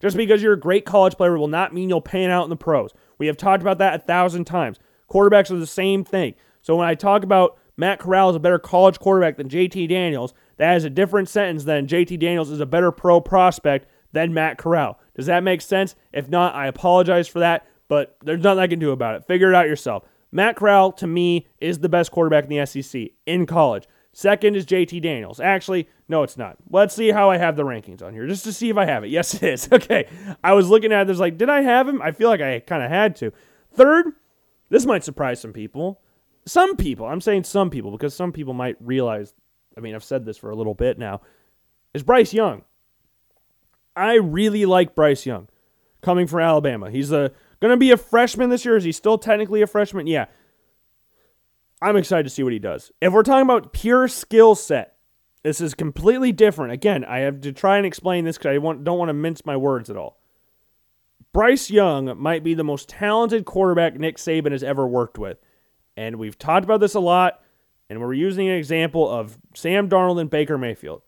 Just because you're a great college player will not mean you'll pan out in the pros. We have talked about that a thousand times. Quarterbacks are the same thing. So when I talk about Matt Corral is a better college quarterback than JT Daniels, that is a different sentence than JT Daniels is a better pro prospect than Matt Corral. Does that make sense? If not, I apologize for that, but there's nothing I can do about it. Figure it out yourself. Matt Corral, to me, is the best quarterback in the SEC in college. Second is JT Daniels. Actually, no, it's not. Let's see how I have the rankings on here, just to see if I have it. Yes, it is. Okay. I was looking at this like, did I have him? I feel like I kind of had to. Third, this might surprise some people. Some people, I'm saying some people, because some people might realize, I mean, I've said this for a little bit now, is Bryce Young. I really like Bryce Young coming from Alabama. He's going to be a freshman this year. Is he still technically a freshman? Yeah. I'm excited to see what he does. If we're talking about pure skill set, this is completely different. Again, I have to try and explain this because I want, don't want to mince my words at all. Bryce Young might be the most talented quarterback Nick Saban has ever worked with. And we've talked about this a lot, and we're using an example of Sam Darnold and Baker Mayfield.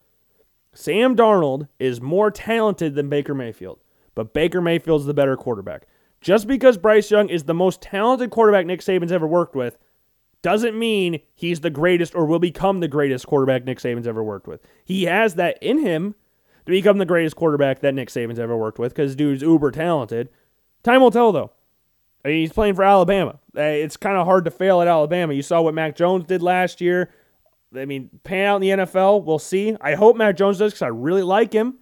Sam Darnold is more talented than Baker Mayfield, but Baker Mayfield's the better quarterback. Just because Bryce Young is the most talented quarterback Nick Saban's ever worked with doesn't mean he's the greatest or will become the greatest quarterback Nick Saban's ever worked with. He has that in him to become the greatest quarterback that Nick Saban's ever worked with because dude's uber talented. Time will tell, though. I mean, he's playing for Alabama. Uh, it's kind of hard to fail at Alabama. You saw what Mac Jones did last year. I mean, pan out in the NFL, we'll see. I hope Mac Jones does because I really like him.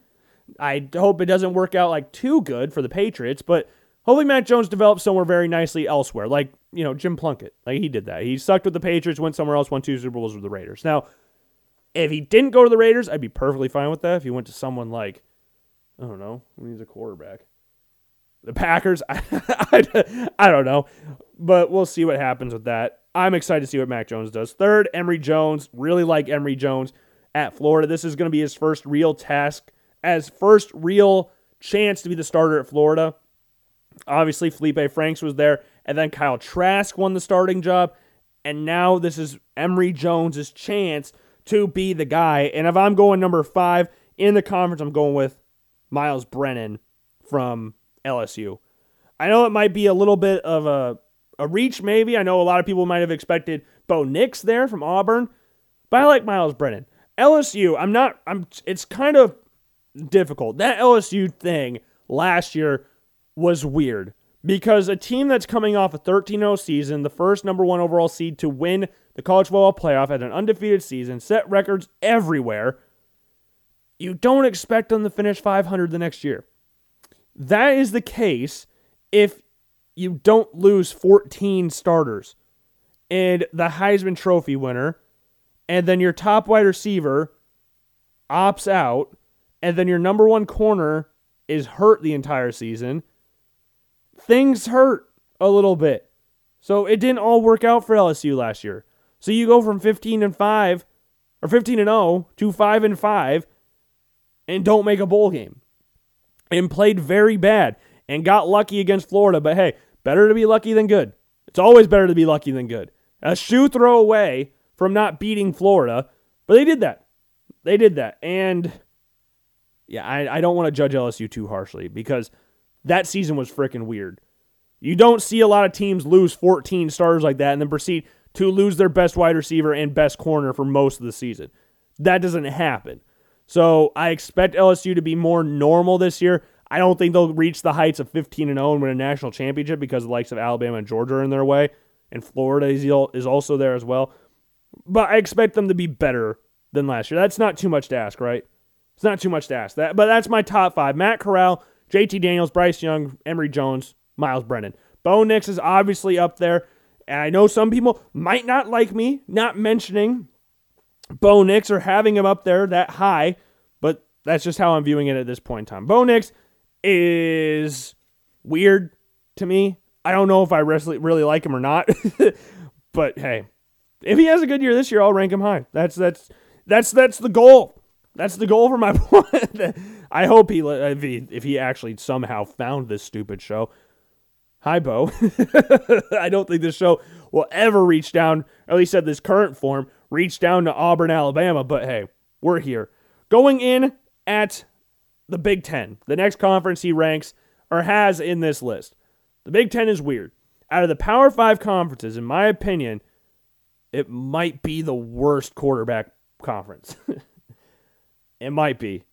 I hope it doesn't work out like too good for the Patriots, but hopefully Mac Jones develops somewhere very nicely elsewhere, like you know Jim Plunkett. Like he did that. He sucked with the Patriots, went somewhere else, won two Super Bowls with the Raiders. Now, if he didn't go to the Raiders, I'd be perfectly fine with that. If he went to someone like, I don't know, needs a quarterback? The Packers. I, I, I don't know, but we'll see what happens with that. I'm excited to see what Mac Jones does. Third, Emory Jones. Really like Emory Jones at Florida. This is going to be his first real task, as first real chance to be the starter at Florida. Obviously, Feleipe Franks was there, and then Kyle Trask won the starting job. And now this is Emory Jones's chance to be the guy. And if I'm going number five in the conference, I'm going with Myles Brennan from LSU. I know it might be a little bit of a, a reach, maybe. I know a lot of people might have expected Bo Nix there from Auburn, but I like Myles Brennan. LSU, I'm not, I'm, it's kind of difficult. That LSU thing last year was weird because a team that's coming off a 13 0 season, the first number one overall seed to win the college football playoff at an undefeated season, set records everywhere, you don't expect them to finish 500 the next year. That is the case if you don't lose 14 starters and the Heisman Trophy winner, and then your top wide receiver opts out, and then your number one corner is hurt the entire season things hurt a little bit. So it didn't all work out for LSU last year. So you go from 15 and 5 or 15 and 0 to 5 and 5 and don't make a bowl game. And played very bad and got lucky against Florida, but hey, better to be lucky than good. It's always better to be lucky than good. A shoe throw away from not beating Florida, but they did that. They did that. And yeah, I, I don't want to judge LSU too harshly because that season was freaking weird. You don't see a lot of teams lose 14 starters like that and then proceed to lose their best wide receiver and best corner for most of the season. That doesn't happen. So I expect LSU to be more normal this year. I don't think they'll reach the heights of 15 and 0 and win a national championship because the likes of Alabama and Georgia are in their way, and Florida is also there as well. But I expect them to be better than last year. That's not too much to ask, right? It's not too much to ask. That, but that's my top five: Matt Corral, JT Daniels, Bryce Young, Emory Jones, Myles Brennan. Bo Nix is obviously up there. And I know some people might not like me not mentioning Bo Nix or having him up there that high, but that's just how I'm viewing it at this point in time. Bo Nix is weird to me. I don't know if I really like him or not, but hey, if he has a good year this year, I'll rank him high. That's that's that's that's the goal. That's the goal for my. I hope he if he if he actually somehow found this stupid show. Hi, Bo. I don't think this show will ever reach down, at least at this current form, reach down to Auburn, Alabama. But hey, we're here. Going in at the Big Ten, the next conference he ranks or has in this list. The Big Ten is weird. Out of the Power Five conferences, in my opinion, it might be the worst quarterback conference. it might be.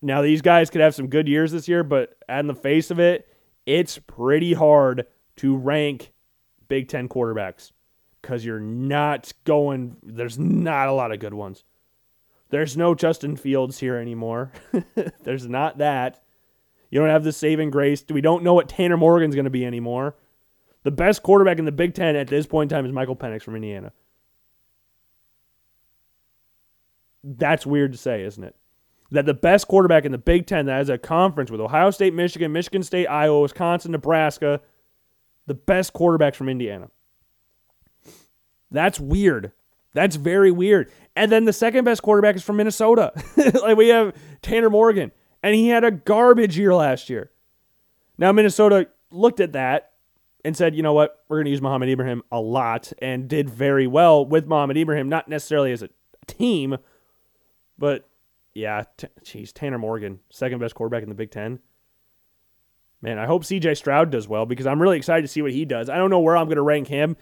Now, these guys could have some good years this year, but in the face of it, it's pretty hard to rank Big Ten quarterbacks because you're not going, there's not a lot of good ones. There's no Justin Fields here anymore. there's not that. You don't have the saving grace. We don't know what Tanner Morgan's going to be anymore. The best quarterback in the Big Ten at this point in time is Michael Penix from Indiana. That's weird to say, isn't it? that the best quarterback in the Big Ten that has a conference with Ohio State, Michigan, Michigan State, Iowa, Wisconsin, Nebraska, the best quarterbacks from Indiana. That's weird. That's very weird. And then the second best quarterback is from Minnesota. like we have Tanner Morgan, and he had a garbage year last year. Now Minnesota looked at that and said, you know what, we're going to use Mohamed Ibrahim a lot, and did very well with Mohamed Ibrahim, not necessarily as a team, but yeah, t- geez, Tanner Morgan, second best quarterback in the Big Ten. Man, I hope CJ Stroud does well because I'm really excited to see what he does. I don't know where I'm going to rank him.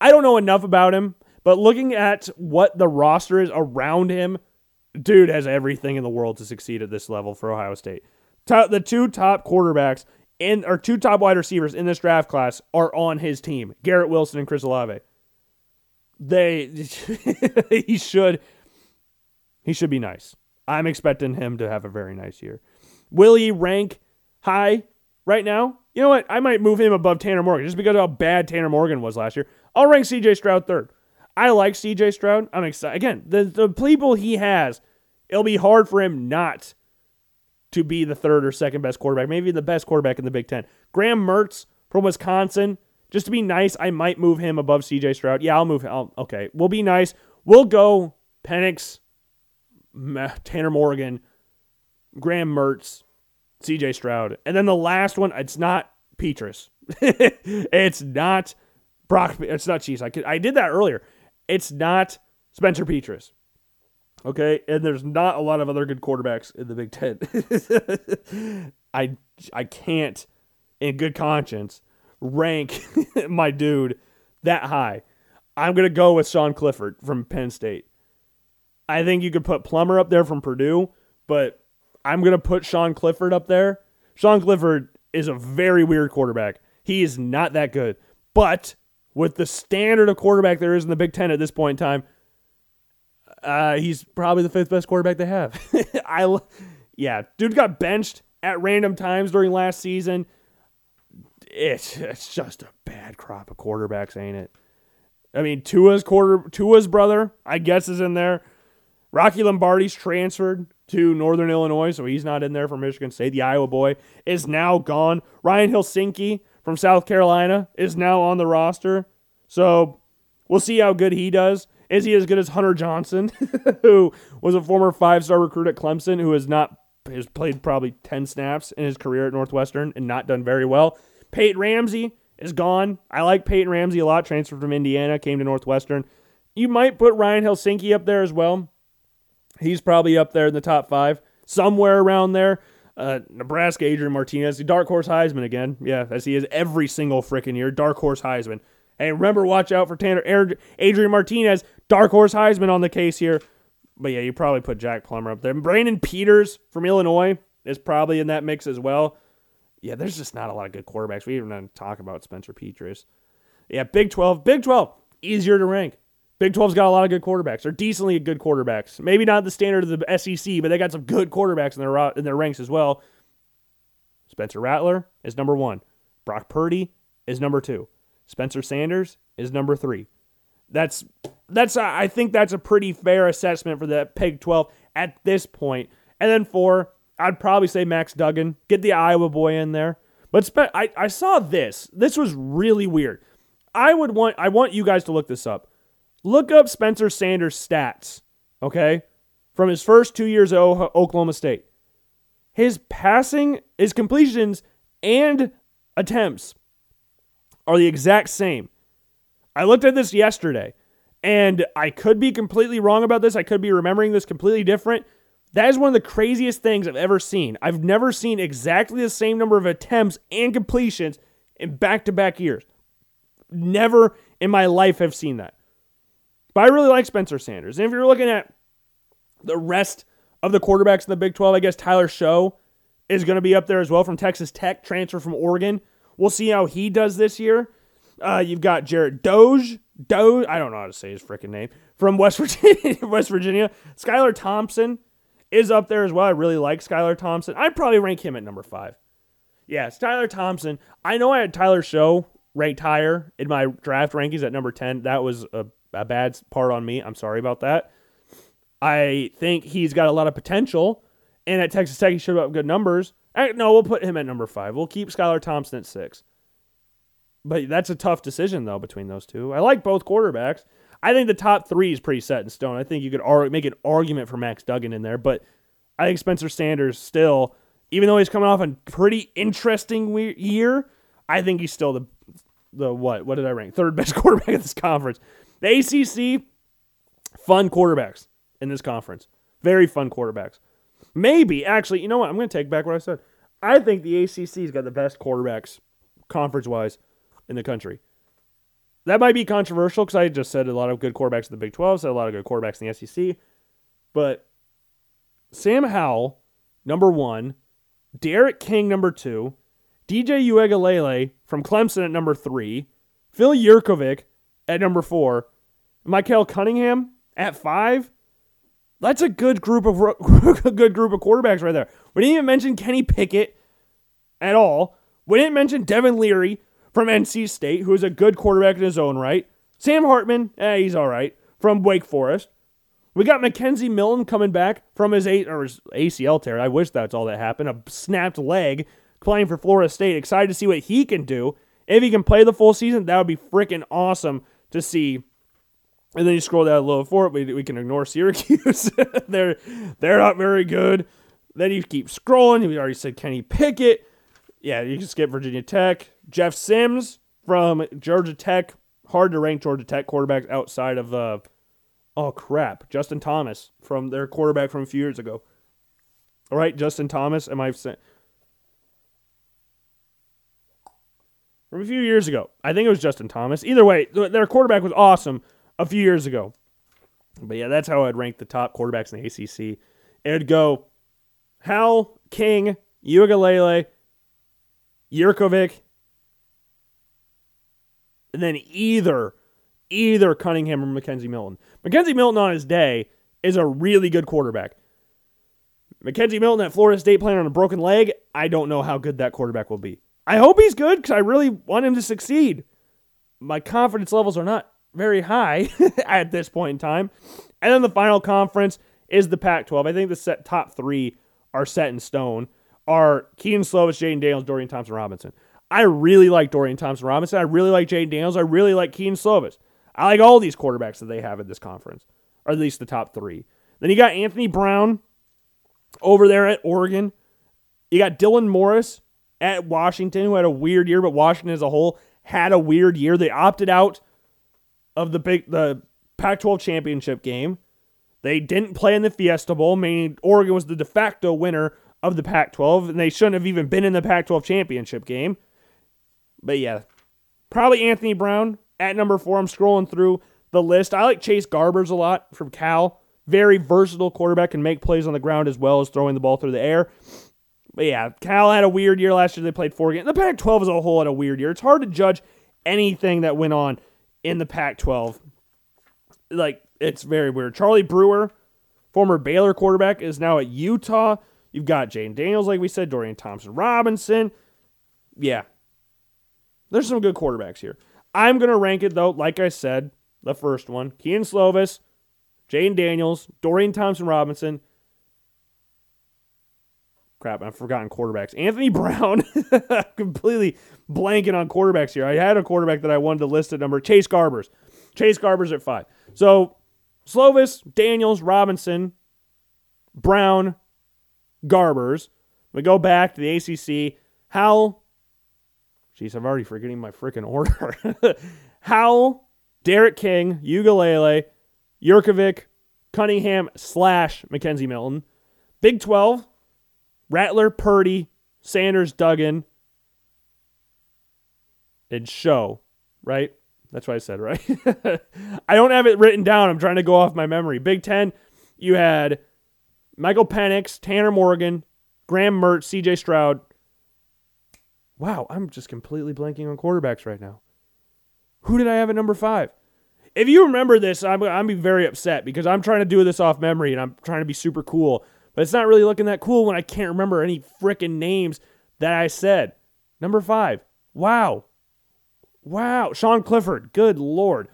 I don't know enough about him, but looking at what the roster is around him, dude has everything in the world to succeed at this level for Ohio State. the two top quarterbacks and or two top wide receivers in this draft class are on his team, Garrett Wilson and Chris Olave. They he should he should be nice. I'm expecting him to have a very nice year. Will he rank high right now? You know what? I might move him above Tanner Morgan just because of how bad Tanner Morgan was last year. I'll rank CJ Stroud third. I like CJ Stroud. I'm excited. Again, the, the people he has, it'll be hard for him not to be the third or second best quarterback, maybe the best quarterback in the Big Ten. Graham Mertz from Wisconsin, just to be nice, I might move him above CJ Stroud. Yeah, I'll move him. I'll, okay, we'll be nice. We'll go Penix, Tanner Morgan, Graham Mertz, CJ Stroud. And then the last one, it's not Petras. it's not Brock. It's not Cheese. I, could, I did that earlier. It's not Spencer Petras. Okay, and there's not a lot of other good quarterbacks in the Big Ten. I I can't, in good conscience, rank my dude that high. I'm gonna go with Sean Clifford from Penn State. I think you could put Plummer up there from Purdue, but I'm to put Sean Clifford up there. Sean Clifford is a very weird quarterback. He is not that good. But with the standard of quarterback there is in the Big Ten at this point in time, uh, he's probably the fifth best quarterback they have. I, yeah, dude got benched at random times during last season. It's it's just a bad crop of quarterbacks, ain't it? I mean, Tua's quarter, Tua's brother, I guess, is in there. Rocky Lombardi's transferred to Northern Illinois, so he's not in there for Michigan State. The Iowa boy is now gone. Ryan Hilinski from South Carolina is now on the roster. So we'll see how good he does. Is he as good as Hunter Johnson, who was a former five star recruit at Clemson, who has not has played probably 10 snaps in his career at Northwestern and not done very well? Peyton Ramsey is gone. I like Peyton Ramsey a lot, transferred from Indiana, came to Northwestern. You might put Ryan Hilinski up there as well. He's probably up there in the top five, somewhere around there. Uh, Nebraska, Adrian Martinez, the dark horse Heisman again. Yeah, as he is every single freaking year. Dark horse Heisman. Hey, remember, watch out for Tanner Adrian Martinez, dark horse Heisman on the case here. But yeah, you probably put Jack Plummer up there. Brandon Peters from Illinois is probably in that mix as well. Yeah, there's just not a lot of good quarterbacks. We even talk about Spencer Petras. Yeah, Big 12. Big 12, easier to rank. Big 12's got a lot of good quarterbacks. They're decently good quarterbacks. Maybe not the standard of the SEC, but they got some good quarterbacks in their in their ranks as well. Spencer Rattler is number one. Brock Purdy is number two. Spencer Sanders is number three. That's that's uh, I think that's a pretty fair assessment for the Big 12 at this point. And then four, I'd probably say Max Duggan. Get the Iowa boy in there. But spe- I, I saw this. This was really weird. I would want I want you guys to look this up. Look up Spencer Sanders' stats, okay, from his first two years at Oklahoma State. His passing, his completions, and attempts are the exact same. I looked at this yesterday, and I could be completely wrong about this. I could be remembering this completely different. That is one of the craziest things I've ever seen. I've never seen exactly the same number of attempts and completions in back to back years. Never in my life have seen that. But I really like Spencer Sanders. And if you're looking at the rest of the quarterbacks in the Big 12, I guess Tyler Shough is going to be up there as well from Texas Tech, transfer from Oregon. We'll see how he does this year. Uh, you've got Jared Doge, Doge, I don't know how to say his freaking name, from West Virginia. West Virginia. Skylar Thompson is up there as well. I really like Skylar Thompson. I'd probably rank him at number five. Yes, Tyler Thompson. I know I had Tyler Shough ranked higher in my draft rankings at number 10. That was a, a bad part on me. I'm sorry about that. I think he's got a lot of potential, and at Texas Tech, he showed up good numbers. No, we'll put him at number five. We'll keep Skylar Thompson at six. But that's a tough decision, though, between those two. I like both quarterbacks. I think the top three is pretty set in stone. I think you could make an argument for Max Duggan in there, but I think Spencer Sanders still, even though he's coming off a pretty interesting year, I think he's still the the what? What did I rank? Third best quarterback in this conference. The ACC, fun quarterbacks in this conference. Very fun quarterbacks. Maybe, actually, you know what? I'm going to take back what I said. I think the ACC's got the best quarterbacks, conference wise, in the country. That might be controversial because I just said a lot of good quarterbacks in the Big 12, said a lot of good quarterbacks in the SEC. But Sam Howell, number one, D'Eriq King, number two, DJ Uiagalelei from Clemson at number three, Phil Jurkovec at number four, Michael Cunningham at five. That's a good group of a good group of quarterbacks right there. We didn't even mention Kenny Pickett at all. We didn't mention Devin Leary, from NC State, who is a good quarterback in his own right. Sam Hartman, eh, he's all right, from Wake Forest. We got McKenzie Milton coming back from his, a- or his ACL tear. I wish that's all that happened. A snapped leg playing for Florida State. Excited to see what he can do. If he can play the full season, that would be freaking awesome to see. And then you scroll down a little for it. We, we can ignore Syracuse. they're they're not very good. Then you keep scrolling. We already said Kenny Pickett. Yeah, you can skip Virginia Tech. Jeff Sims from Georgia Tech. Hard to rank Georgia Tech quarterbacks outside of uh oh crap. Justin Thomas from their quarterback from a few years ago. All right, Justin Thomas. Am I saying from a few years ago? I think it was Justin Thomas. Either way, their quarterback was awesome a few years ago. But yeah, that's how I'd rank the top quarterbacks in the ACC. It'd go Howell, King, Uiagalelei, Jurkovec, and then either either Cunningham or McKenzie Milton. McKenzie Milton on his day is a really good quarterback. McKenzie Milton at Florida State playing on a broken leg, I don't know how good that quarterback will be. I hope he's good because I really want him to succeed. My confidence levels are not very high at this point in time. And then the final conference is the Pac 12. I think the set top three are set in stone are Kedon Slovis, Jayden Daniels, Dorian Thompson Robinson. I really like Dorian Thompson Robinson. I really like Jayden Daniels. I really like Kedon Slovis. I like all these quarterbacks that they have in this conference, or at least the top three. Then you got Anthony Brown over there at Oregon. You got Dylan Morris at Washington, who had a weird year, but Washington as a whole had a weird year. They opted out of the big the Pac-12 championship game. They didn't play in the Fiesta Bowl, meaning Oregon was the de facto winner of the Pac 12, and they shouldn't have even been in the Pac 12 championship game. But yeah, probably Anthony Brown at number four. I'm scrolling through the list. I like Chase Garbers a lot from Cal. very versatile quarterback, can make plays on the ground as well as throwing the ball through the air. But yeah, Cal had a weird year last year. They played four games. The Pac 12 as a whole had a weird year. It's hard to judge anything that went on in the Pac 12. Like, it's very weird. Charlie Brewer, former Baylor quarterback, is now at Utah. You've got Jayden Daniels, like we said, Dorian Thompson Robinson. Yeah. There's some good quarterbacks here. I'm going to rank it, though, like I said, the first one Kedon Slovis, Jayden Daniels, Dorian Thompson Robinson, crap, I've forgotten quarterbacks. Anthony Brown, completely blanking on quarterbacks here. I had a quarterback that I wanted to list at number Chase Garbers. Chase Garbers at five. So Slovis, Daniels, Robinson, Brown, Garbers. We go back to the ACC. Howell. Jeez, I'm already forgetting my freaking order. Howell, D'Eriq King, Uiagalelei, Jurkovec, Cunningham slash McKenzie Milton. Big 12, Rattler, Purdy, Sanders, Duggan, and Show, right? That's what I said, right? I don't have it written down. I'm trying to go off my memory. Big Ten, you had Michael Penix, Tanner Morgan, Graham Mertz, CJ Stroud. Wow, I'm just completely blanking on quarterbacks right now. Who did I have at number five? If you remember this, I'm, I'm be very upset because I'm trying to do this off memory and I'm trying to be super cool. But it's not really looking that cool when I can't remember any freaking names that I said. Number five. Wow. Wow. Sean Clifford. Good Lord.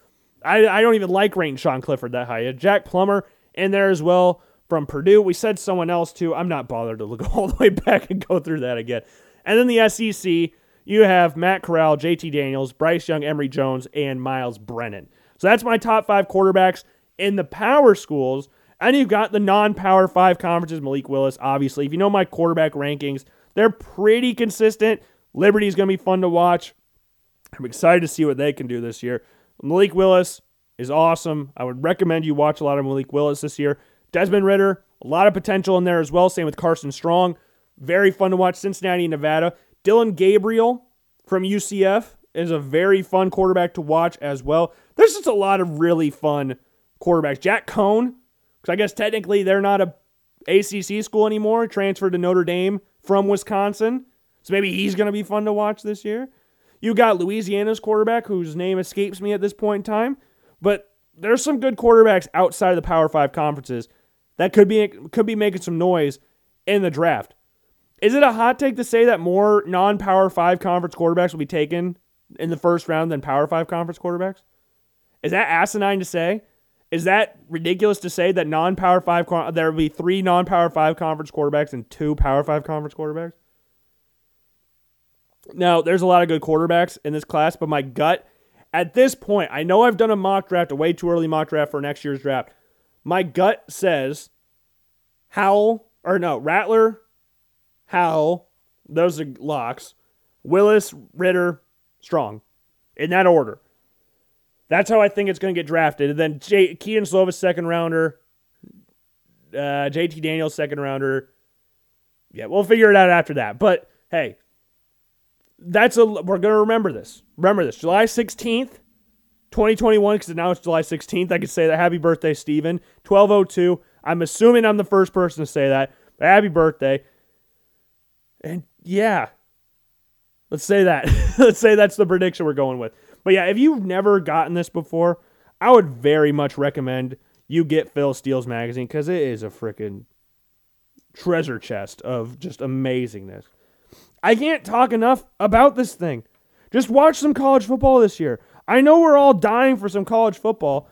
I, I don't even like rating Sean Clifford that high. Jack Plummer in there as well from Purdue. We said someone else too. I'm not bothered to look all the way back and go through that again. And then the SEC, you have Matt Corral, JT Daniels, Bryce Young, Emory Jones, and Myles Brennan. So that's my top five quarterbacks in the power schools. And you've got the non power five conferences, Malik Willis, obviously. If you know my quarterback rankings, they're pretty consistent. Liberty is going to be fun to watch. I'm excited to see what they can do this year. Malik Willis is awesome. I would recommend you watch a lot of Malik Willis this year. Desmond Ridder, a lot of potential in there as well. Same with Carson Strong. Very fun to watch. Cincinnati, Nevada. Dillon Gabriel from UCF is a very fun quarterback to watch as well. There's just a lot of really fun quarterbacks. Jack Coan because I guess technically they're not a ACC school anymore, transferred to Notre Dame from Wisconsin. So maybe he's going to be fun to watch this year. You got Louisiana's quarterback, whose name escapes me at this point in time, but there's some good quarterbacks outside of the Power Five conferences that could be could be making some noise in the draft. Is it a hot take to say that more non-Power Five conference quarterbacks will be taken in the first round than Power Five conference quarterbacks? Is that asinine to say? Is that ridiculous to say that non-power five there will be three non-power five conference quarterbacks and two power five conference quarterbacks? Now, there's a lot of good quarterbacks in this class, but my gut at this point, I know I've done a mock draft, a way too early mock draft for next year's draft. My gut says Howell or no Rattler, Howell, those are locks. Willis, Ridder, Strong, in that order. That's how I think it's going to get drafted. And then J- Kedon Slovis, second rounder. Uh, JT Daniels, second rounder. Yeah, we'll figure it out after that. But hey, that's a we're going to remember this. Remember this. July 16th, 2021, because now it's July 16th. I could say that. Happy birthday, Steven. 1202. I'm assuming I'm the first person to say that. But happy birthday. And yeah, let's say that. let's say that's the prediction we're going with. But yeah, if you've never gotten this before, I would very much recommend you get Phil Steele's magazine because it is a freaking treasure chest of just amazingness. I can't talk enough about this thing. Just watch some college football this year. I know we're all dying for some college football.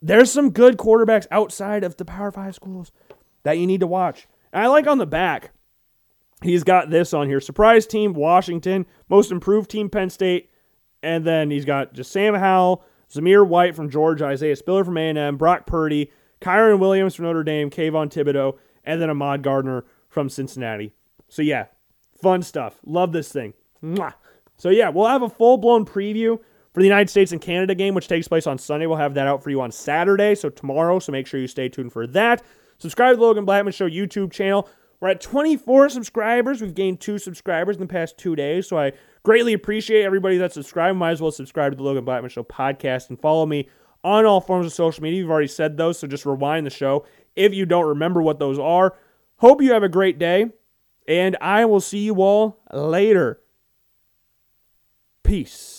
There's some good quarterbacks outside of the Power Five schools that you need to watch. And I like on the back, he's got this on here surprise team, Washington, most improved team, Penn State, and then he's got just Sam Howell, Zamir White from Georgia, Isaiah Spiller from A&M, Brock Purdy, Kyren Williams from Notre Dame, Kayvon Thibodeaux, and then Ahmad Gardner from Cincinnati. So yeah, fun stuff. Love this thing. Mwah. So yeah, we'll have a full-blown preview for the United States and Canada game, which takes place on Sunday. We'll have that out for you on Saturday, so tomorrow. So make sure you stay tuned for that. Subscribe to the Logan Blackman Show YouTube channel. We're at 24 subscribers. We've gained two subscribers in the past two days, so I greatly appreciate everybody that subscribed. Might as well subscribe to the Logan Blackman Show podcast and follow me on all forms of social media. You've already said those, so just rewind the show if you don't remember what those are. Hope you have a great day, and I will see you all later. Peace.